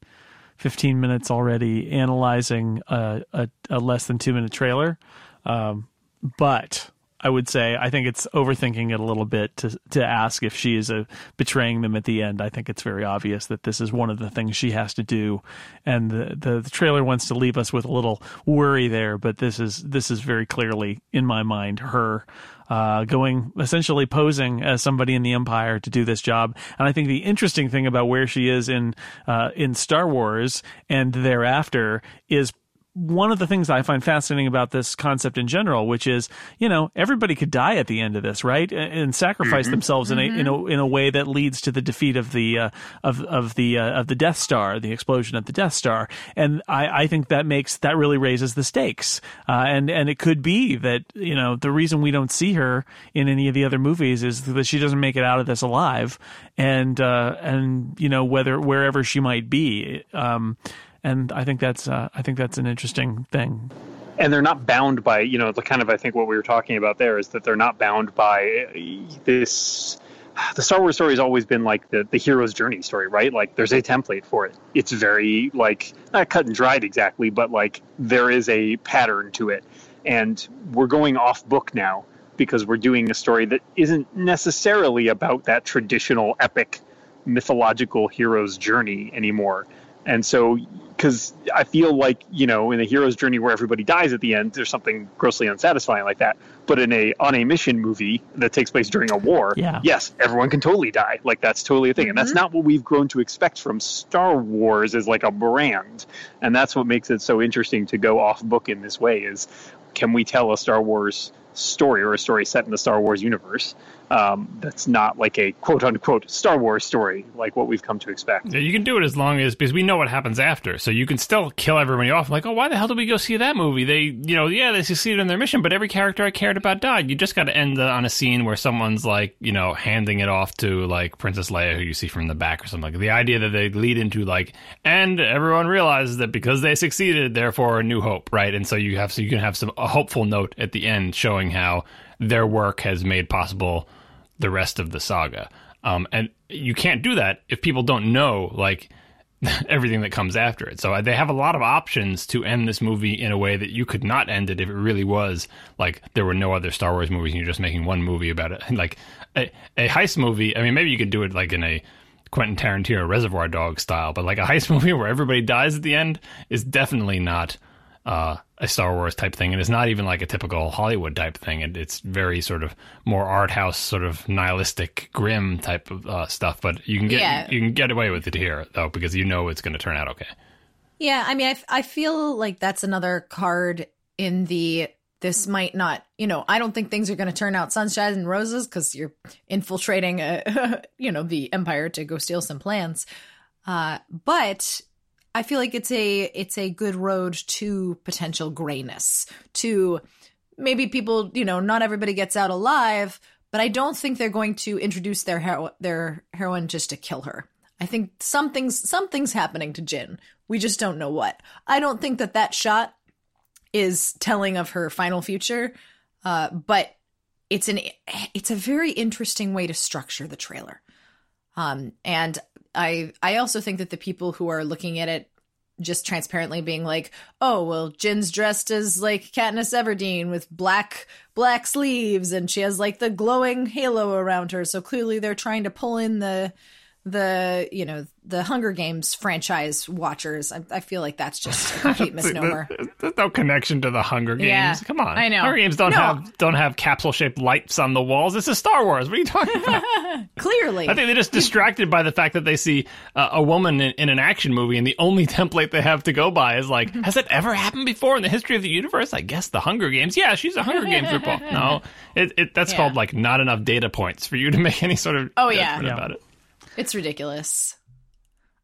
15 minutes already analyzing a, a, a less than two minute trailer. Um, but I would say I think it's overthinking it a little bit to to ask if she is a, betraying them at the end. I think it's very obvious that this is one of the things she has to do, and the, the the trailer wants to leave us with a little worry there. But this is this is very clearly in my mind her uh, going essentially posing as somebody in the Empire to do this job. And I think the interesting thing about where she is in uh, in Star Wars and thereafter is one of the things I find fascinating about this concept in general, which is, you know, everybody could die at the end of this, right, and, and sacrifice themselves in a in a in a way that leads to the defeat of the uh, of of the uh, of the Death Star, the explosion of the Death Star, and I, I think that makes that really raises the stakes, uh, and and it could be that you know the reason we don't see her in any of the other movies is that she doesn't make it out of this alive, and uh, and you know whether wherever she might be. Um, and I think that's uh, I think that's an interesting thing. and they're not bound by you know the kind of I think what we were talking about there is that they're not bound by this. The Star Wars story has always been like the the hero's journey story, right? Like there's a template for it. It's very like not cut and dried exactly, but like there is a pattern to it, and we're going off book now because we're doing a story that isn't necessarily about that traditional epic mythological hero's journey anymore. And so, because I feel like you know, in a hero's journey where everybody dies at the end, there's something grossly unsatisfying like that. But in a on a mission movie that takes place during a war, Yeah. yes, everyone can totally die. Like that's totally a thing, and that's mm-hmm. not what we've grown to expect from Star Wars as like a brand. And that's what makes it so interesting to go off book in this way. Is can we tell a Star Wars story or a story set in the Star Wars universe um, that's not like a quote unquote Star Wars story like what we've come to expect? Yeah, you can do it as long as because we know what happens after, so you can still kill everybody off. Like, oh, why the hell did we go see that movie? They, you know, yeah, they succeeded in their mission, but every character I cared about died. You just got to end on a scene where someone's like, you know, handing it off to like Princess Leia, who you see from the back or something. Like the idea that they lead into like, and everyone realizes that because they succeeded, therefore a new hope, right? And so you have so you can have some a hopeful note at the end showing how their work has made possible the rest of the saga. Um, and you can't do that if people don't know like [LAUGHS] everything that comes after it. So uh, they have a lot of options to end this movie in a way that you could not end it if it really was like there were no other Star Wars movies and you're just making one movie about it. [LAUGHS] Like a, a heist movie. I mean, maybe you could do it like in a Quentin Tarantino Reservoir Dog style, but like a heist [LAUGHS] movie where everybody dies at the end is definitely not uh, a Star Wars type thing, and it's not even like a typical Hollywood type thing. It, it's very sort of more art house, sort of nihilistic, grim type of uh, stuff. But you can get Yeah. you can get away with it here though because you know it's going to turn out okay. Yeah, I mean, I, f- I feel like that's another card in the this might not, you know, I don't think things are going to turn out sunshine and roses because you're infiltrating, a, [LAUGHS] you know, the empire to go steal some plans. Uh, but I feel like it's a it's a good road to potential grayness. To maybe people, you know, not everybody gets out alive, but I don't think they're going to introduce their hero- their heroine just to kill her. I think something's something's happening to Jyn. We just don't know what. I don't think that that shot is telling of her final future, uh, but it's an it's a very interesting way to structure the trailer. Um, and I I also think that the people who are looking at it just transparently being like, oh well, Jyn's dressed as like Katniss Everdeen with black black sleeves, and she has like the glowing halo around her. So clearly, they're trying to pull in the the you know the Hunger Games franchise watchers. I, I feel like that's just a complete [LAUGHS] misnomer. There's no connection to the Hunger Games. Yeah, Come on, I know. Hunger Games don't No. have don't have capsule shaped lights on the walls. This is Star Wars. What are you talking [LAUGHS] about? Clearly, I think they're just distracted by the fact that they see uh, a woman in, in an action movie, and the only [LAUGHS] template they have to go by is like, has that ever happened before in the history of the universe? I guess the Hunger Games. Yeah, she's a Hunger Games ripoff. No, it, it that's Yeah. called like not enough data points for you to make any sort of Oh, yeah. Yeah. about it. It's ridiculous.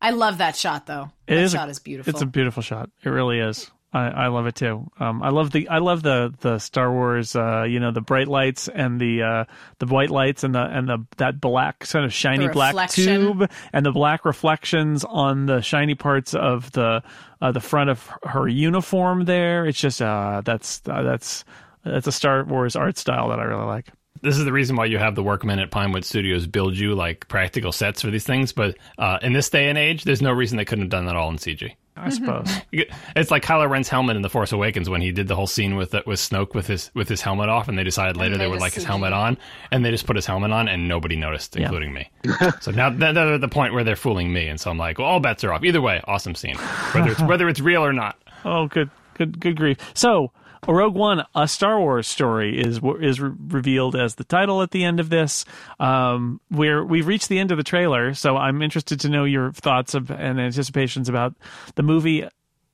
I love that shot though. It that is a- shot is beautiful. It's a beautiful shot. It really is. I, I love it too. Um, I love the I love the the Star Wars. Uh, you know the bright lights and the uh, the white lights and the and the that black sort of shiny black tube and the black reflections on the shiny parts of the uh, the front of her uniform. There, it's just uh, that's uh, that's that's a Star Wars art style that I really like. This is the reason why you have the workmen at Pinewood Studios build you like practical sets for these things. But uh, in this day and age, there's no reason they couldn't have done that all in CG. I suppose. [LAUGHS] It's like Kylo Ren's helmet in The Force Awakens when he did the whole scene with with Snoke with his with his helmet off, and they decided later they would a like his helmet on, and they just put his helmet on, and nobody noticed, including me. [LAUGHS] so now they're they're at the point where they're fooling me, and so I'm like, well, all bets are off. Either way, awesome scene, whether it's whether it's real or not. [LAUGHS] Oh, good, good, good grief! So, Rogue One, a Star Wars story, is is re- revealed as the title at the end of this. Um, we're we've reached the end of the trailer, so I'm interested to know your thoughts of and anticipations about the movie.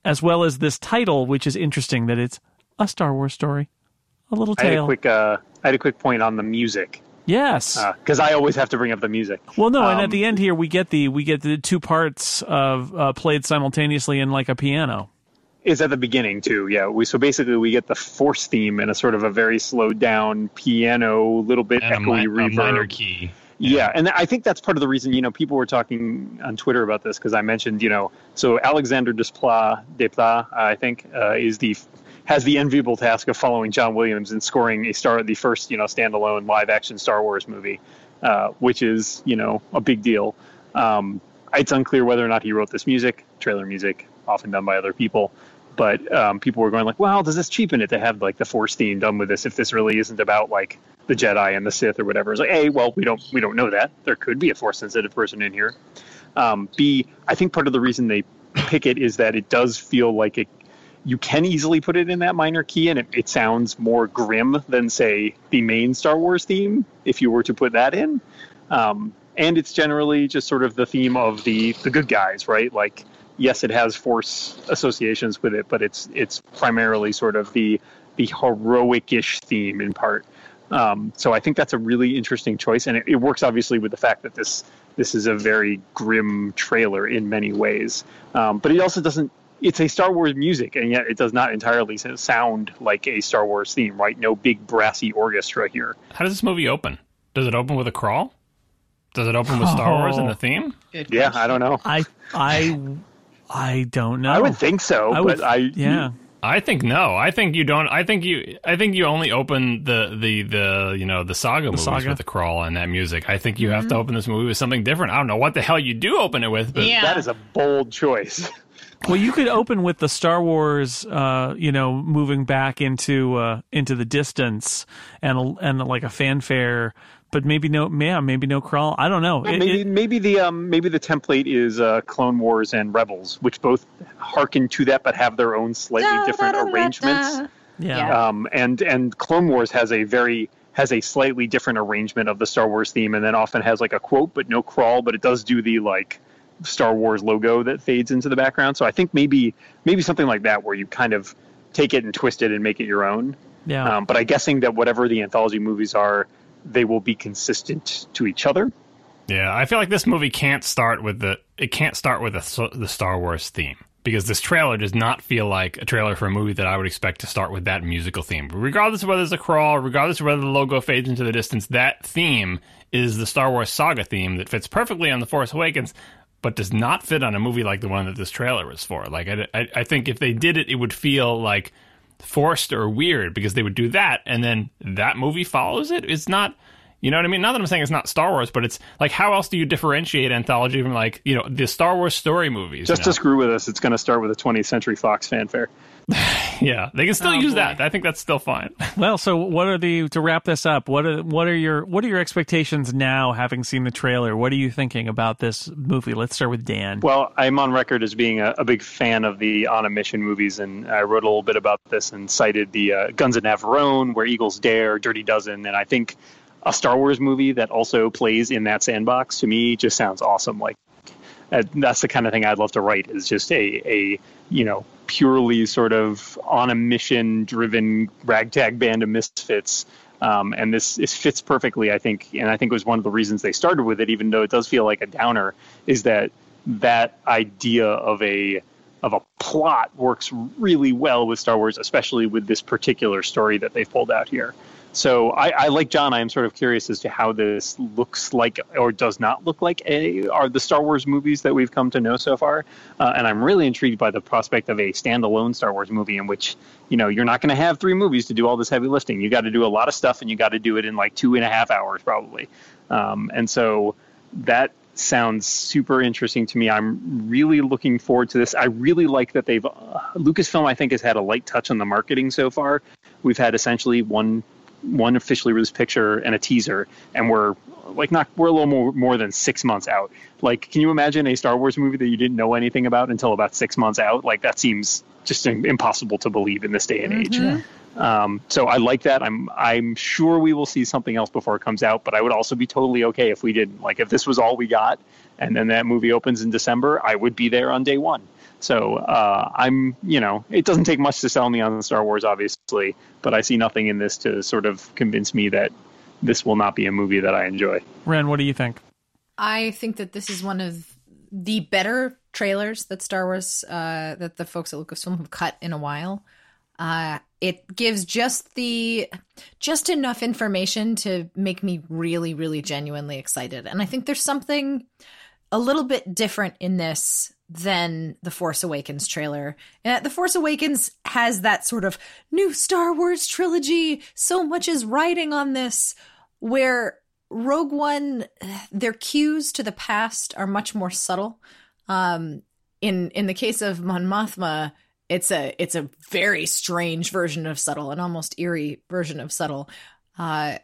as well as this title, which is interesting that it's a Star Wars story, a little I had a tale. quick uh, I had a quick point on the music yes. because I always have to bring up the music. well, no, and um, at the end here we get the we get the two parts of uh, played simultaneously in like a piano. Is at the beginning too. Yeah, we so basically we get the force theme in a sort of a very slowed down piano, little bit And a, echoey mi- a minor key. Yeah. and I think that's part of the reason. You know, people were talking on Twitter about this because I mentioned, you know, so Alexander Desplat, Desplat, I think, uh, is the has the enviable task of following John Williams and scoring a star, the first, you know, standalone live action Star Wars movie, uh, which is, you know, a big deal. Um, it's unclear whether or not he wrote this music, trailer music, often done by other people. But um, people were going like, "Well, does this cheapen it to have like the Force theme done with this? If this really isn't about like the Jedi and the Sith or whatever?" It's like, "A, well, we don't we don't know that. There could be a Force sensitive person in here." Um, B, I think part of the reason they pick it is that it does feel like it. You can easily put it in that minor key, and it, it sounds more grim than say the main Star Wars theme. If you were to put that in, um, and it's generally just sort of the theme of the the good guys, right? Like, yes, it has Force associations with it, but it's it's primarily sort of the the heroic-ish theme in part. Um, so I think that's a really interesting choice, and it, it works obviously with the fact that this this is a very grim trailer in many ways. Um, but it also doesn't. It's a Star Wars music, and yet it does not entirely sound like a Star Wars theme, right? No big brassy orchestra here. How does this movie open? Does it open with a crawl? Does it open with Star Wars and the theme? Good Yeah. I don't know. I I I don't know. I would think so, I would- but I yeah. I think no. I think you don't. I think you. I think you only open the the the you know the saga movies saga. with the crawl and that music. I think you have to open this movie with something different. I don't know what the hell you do open it with, but Yeah. that is a bold choice. [LAUGHS] Well, you could open with the Star Wars, uh, you know, moving back into uh, into the distance, and and like a fanfare, but maybe no, yeah, maybe no crawl. I don't know. It- maybe it- maybe the um, maybe the template is uh, Clone Wars and Rebels, which both hearken to that but have their own slightly different arrangements. yeah. Yeah. Um, and and Clone Wars has a very has a slightly different arrangement of the Star Wars theme, and then often has like a quote but no crawl, but it does do the like Star Wars logo that fades into the background. So I think maybe maybe something like that where you kind of take it and twist it and make it your own. yeah. Um, but I'm guessing that whatever the anthology movies are, they will be consistent to each other. Yeah, I feel like this movie can't start with the it can't start with the the Star Wars theme because this trailer does not feel like a trailer for a movie that I would expect to start with that musical theme. Regardless of whether it's a crawl, regardless of whether the logo fades into the distance, that theme is the Star Wars saga theme that fits perfectly on The Force Awakens, but does not fit on a movie like the one that this trailer was for. Like I, I, I think if they did it, it would feel like forced or weird because they would do that and then that movie follows it. It's not. You know what I mean? Not that I'm saying it's not Star Wars, but it's like how else do you differentiate anthology from like you know the Star Wars story movies? Just you to screw with us, it's going to start with a 20th Century Fox fanfare. [SIGHS] yeah, they can still Oh, use boy. that. I think that's still fine. [LAUGHS] Well, so what are the to wrap this up? What are what are your what are your expectations now, having seen the trailer? What are you thinking about this movie? Let's start with Dan. Well, I'm on record as being a, a big fan of the On a Mission movies, and I wrote a little bit about this and cited the uh, Guns of Navarone, Where Eagles Dare, Dirty Dozen, and I think a Star Wars movie that also plays in that sandbox to me just sounds awesome. Like uh, that's the kind of thing I'd love to write is just a a you know purely sort of on a mission driven ragtag band of misfits. Um, and this, fits perfectly, I think, and I think it was one of the reasons they started with it, even though it does feel like a downer, is that that idea of a of a plot works really well with Star Wars, especially with this particular story that they've pulled out here. So I, I like John. I am sort of curious as to how this looks like or does not look like a are the Star Wars movies that we've come to know so far. Uh, and I'm really intrigued by the prospect of a standalone Star Wars movie in which you know you're not going to have three movies to do all this heavy lifting. You got to do a lot of stuff, and you got to do it in like two and a half hours probably. Um, and so that sounds super interesting to me. I'm really looking forward to this. I really like that they've uh, Lucasfilm. I think has had a light touch on the marketing so far. We've had essentially one one officially released picture and a teaser, and we're like not we're a little more more than six months out. Like, can you imagine a Star Wars movie that you didn't know anything about until about six months out? Like that seems just impossible to believe in this day and age. Um, so I like that. I'm I'm sure we will see something else before it comes out, but I would also be totally okay if we didn't. Like if this was all we got, and then that movie opens in December, I would be there on day one. So uh, I'm, you know, it doesn't take much to sell me on Star Wars, obviously, but I see nothing in this to sort of convince me that this will not be a movie that I enjoy. Ren, what do you think? I think that this is one of the better trailers that Star Wars, uh, that the folks at Lucasfilm have cut in a while. Uh, it gives just the just enough information to make me really, really genuinely excited. And I think there's something a little bit different in this than the Force Awakens trailer. Uh, the Force Awakens has that sort of new Star Wars trilogy. So much is riding on this, where Rogue One, their cues to the past are much more subtle. Um, in in the case of Mon Mothma, it's a it's a very strange version of subtle, an almost eerie version of subtle. Uh,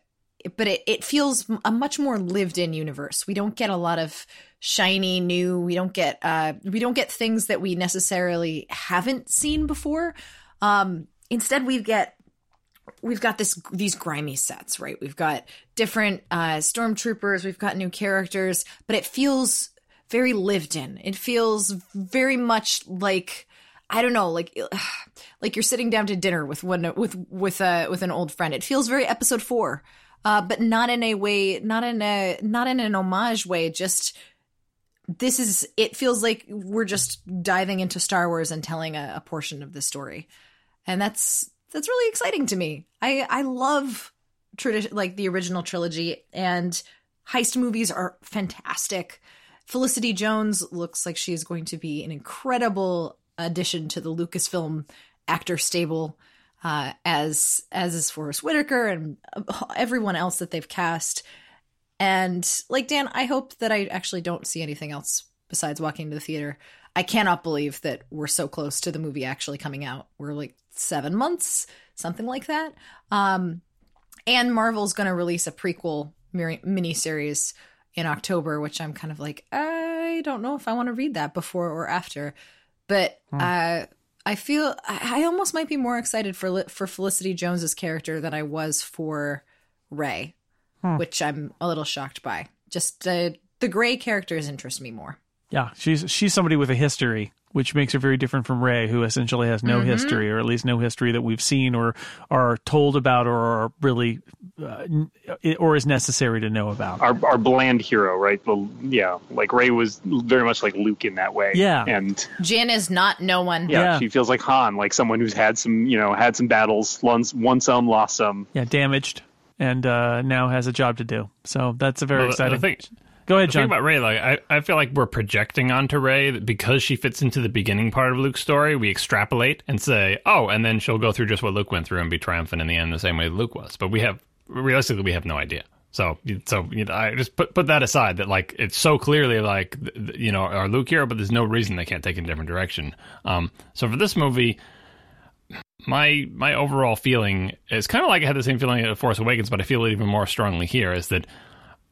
but it, it feels a much more lived in universe. We don't get a lot of shiny new. We don't get uh, we don't get things that we necessarily haven't seen before. Um, instead, we get we've got this these grimy sets, right? We've got different uh, stormtroopers, we've got new characters, but it feels very lived in. It feels very much like I don't know, like like you're sitting down to dinner with one with with uh, with an old friend. It feels very episode four, uh, but not in a way, not in a not in an homage way. Just this is. It feels like we're just diving into Star Wars and telling a, a portion of the story, and that's that's really exciting to me. I I love tradition like the original trilogy and heist movies are fantastic. Felicity Jones looks like she is going to be an incredible addition to the Lucasfilm actor stable, uh, as as is Forest Whitaker and everyone else that they've cast. And like Dan, I hope that I actually don't see anything else besides walking to the theater. I cannot believe that we're so close to the movie actually coming out. We're like seven months, something like that. Um, and Marvel's going to release a prequel mini series in October, which I'm kind of like, I don't know if I want to read that before or after. But hmm. uh, I feel I almost might be more excited for for Felicity Jones's character than I was for Rey, hmm. which I'm a little shocked by. Just uh, the Gray characters interest me more. Yeah, she's she's somebody with a history which makes her very different from Rey, who essentially has no mm-hmm. history, or at least no history that we've seen or are told about, or are really, uh, or is necessary to know about. Our, our bland hero, right? The, yeah, like Rey was very much like Luke in that way. Yeah, and Jyn is not no one. Yeah, yeah. she feels like Han, like someone who's had some, you know, had some battles, won, won some, lost some. Yeah, damaged, and uh, now has a job to do. So that's a very well, exciting. I think Go ahead, the John. thing about Rey, like I, I feel like we're projecting onto Rey because she fits into the beginning part of Luke's story. We extrapolate and say, oh, and then she'll go through just what Luke went through and be triumphant in the end, the same way Luke was. But we have realistically, we have no idea. So, so you know, I just put put that aside. That like it's so clearly like you know our Luke hero, but there's no reason they can't take a different direction. Um, so for this movie, my my overall feeling is kind of like I had the same feeling at Force Awakens, but I feel it even more strongly here. Is that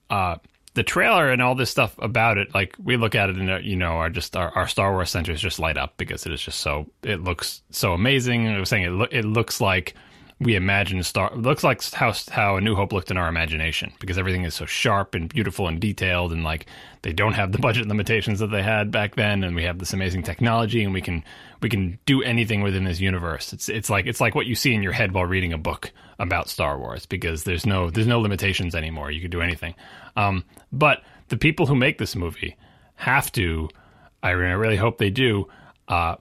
uh, the trailer and all this stuff about it, like we look at it and uh, you know, our just our, our Star Wars centers just light up because it is just so it looks so amazing. I was saying it lo- it looks like we imagine Star looks like how how A New Hope looked in our imagination because everything is so sharp and beautiful and detailed and like they don't have the budget limitations that they had back then and we have this amazing technology and we can we can do anything within this universe. It's it's like it's like what you see in your head while reading a book about Star Wars because there's no there's no limitations anymore. You can do anything. Um, but the people who make this movie have to, I really hope they do, uh,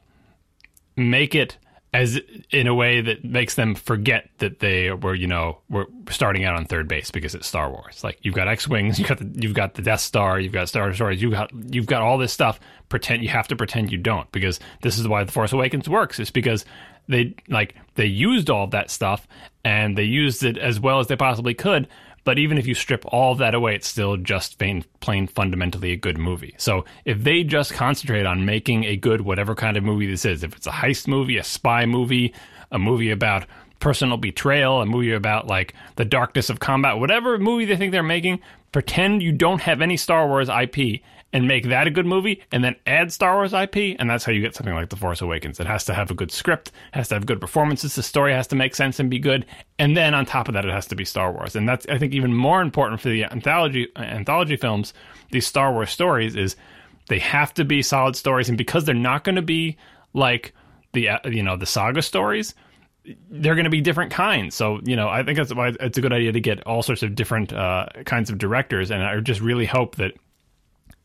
make it as in a way that makes them forget that they were, you know, were starting out on third base because it's Star Wars. Like you've got X wings, [LAUGHS] you got the, you've got the Death Star, you've got Star Destroyers, you got you've got all this stuff. Pretend you have to pretend you don't because this is why the Force Awakens works. It's because they like they used all that stuff and they used it as well as they possibly could but even if you strip all of that away, it's still just plain, plain fundamentally a good movie. So if they just concentrate on making a good whatever kind of movie this is, if it's a heist movie, a spy movie, a movie about personal betrayal, a movie about like the darkness of combat, whatever movie they think they're making, pretend you don't have any Star Wars IP and make that a good movie and then add Star Wars IP and that's how you get something like The Force Awakens. It has to have a good script, has to have good performances, the story has to make sense and be good, and then on top of that it has to be Star Wars. And that's I think even more important for the anthology anthology films, these Star Wars stories is they have to be solid stories and because they're not going to be like the you know the saga stories they're going to be different kinds. So, you know, I think that's why it's a good idea to get all sorts of different uh, kinds of directors. And I just really hope that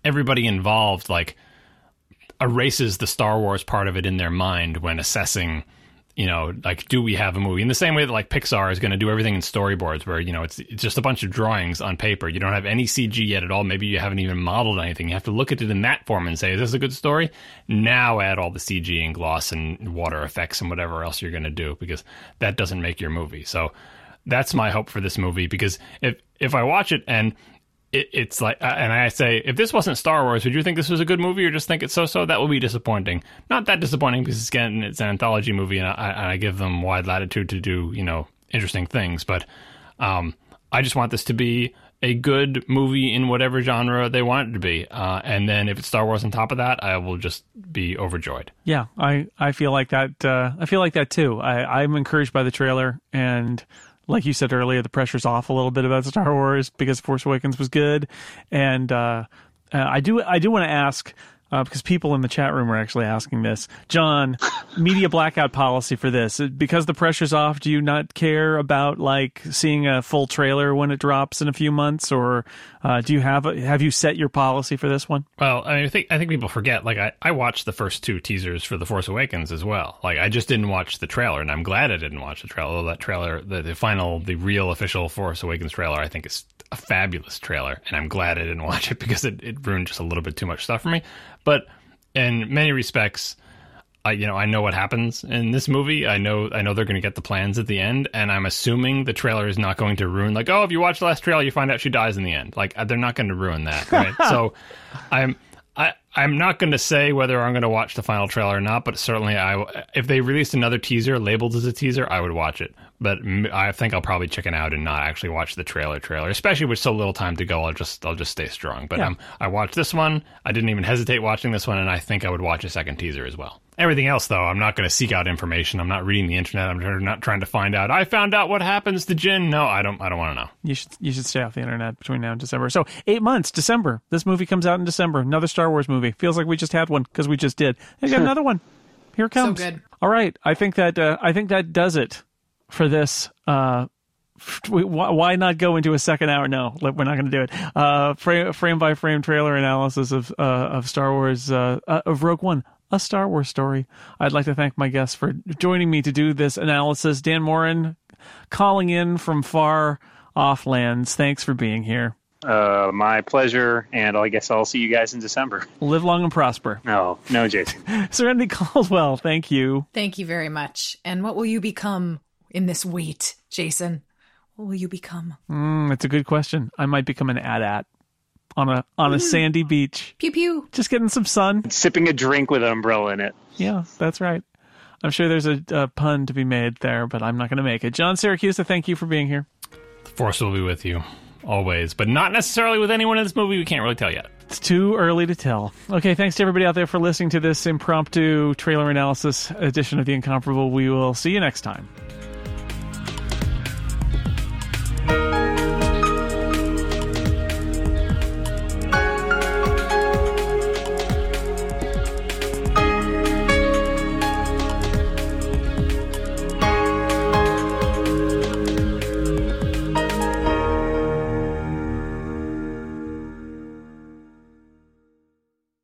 everybody involved, like, erases the Star Wars part of it in their mind when assessing, you know, like, do we have a movie? In the same way that, like, Pixar is going to do everything in storyboards where, you know, it's, it's just a bunch of drawings on paper. You don't have any CG yet at all. Maybe you haven't even modeled anything. You have to look at it in that form and say, is this a good story? Now add all the CG and gloss and water effects and whatever else you're going to do because that doesn't make your movie. So that's my hope for this movie because if, if I watch it and it, it's like, uh, and I say, if this wasn't Star Wars, would you think this was a good movie or just think it's so so? That would be disappointing. Not that disappointing because again, it's an anthology movie, and I, I give them wide latitude to do you know interesting things. But um, I just want this to be a good movie in whatever genre they want it to be. Uh, and then if it's Star Wars on top of that, I will just be overjoyed. Yeah, I, I feel like that. Uh, I feel like that too. I, I'm encouraged by the trailer, and like you said earlier, the pressure's off a little bit about Star Wars because Force Awakens was good, and uh, uh, I do I do want to ask. Uh, because people in the chat room are actually asking this. John, [LAUGHS] media blackout policy for this. Because the pressure's off, do you not care about like seeing a full trailer when it drops in a few months, or uh, do you have a, have you set your policy for this one? Well, I think I think people forget. Like I, I watched the first two teasers for The Force Awakens as well. Like I just didn't watch the trailer, and I'm glad I didn't watch the trailer. That trailer, the, the final, the real official Force Awakens trailer, I think is a fabulous trailer, and I'm glad I didn't [LAUGHS] watch it because it, it ruined just a little bit too much stuff for me. But in many respects, I you know I know what happens in this movie. I know I know they're going to get the plans at the end, and I'm assuming the trailer is not going to ruin. Like, oh, if you watch the last trailer, you find out she dies in the end. Like, uh, they're not going to ruin that, [LAUGHS] right? so, I'm. I, I'm not going to say whether I'm going to watch the final trailer or not, but certainly I, if they released another teaser labeled as a teaser, I would watch it. But I think I'll probably chicken out and not actually watch the trailer trailer, especially with so little time to go. I'll just I'll just stay strong. But Yeah. um, I watched this one. I didn't even hesitate watching this one, and I think I would watch a second teaser as well. Everything else, though, I'm not going to seek out information. I'm not reading the internet. I'm not trying to find out. I found out what happens to Jyn. No, I don't. I don't want to know. You should you should stay off the internet between now and December. So eight months, December. This movie comes out in December. Another Star Wars movie. Feels like we just had one because we just did. And got [LAUGHS] another one. Here it comes. good. All right. I think that uh, I think that does it for this. Uh, we- why why not go into a second hour? No, we're not going to do it. Uh, frame, frame by frame trailer analysis of uh, of Star Wars uh, uh, of Rogue One, a Star Wars story. I'd like to thank my guests for joining me to do this analysis. Dan Moren, calling in from far off lands. Thanks for being here. Uh, my pleasure, and I guess I'll see you guys in December. Live long and prosper. No, no, Jason. [LAUGHS] Serenity Caldwell, thank you. Thank you very much. And what will you become in this wait, Jason? What will you become? Mm, that's a good question. I might become an AT-AT on a on a sandy beach, Pew pew. just getting some sun. Sipping a drink with an umbrella in it. Yeah, that's right. I'm sure there's a, a pun to be made there, but I'm not going to make it. John Siracusa, thank you for being here. The Force will be with you always, but not necessarily with anyone in this movie. We can't really tell yet. It's too early to tell. Okay, thanks to everybody out there for listening to this impromptu trailer analysis edition of The Incomparable. We will see you next time.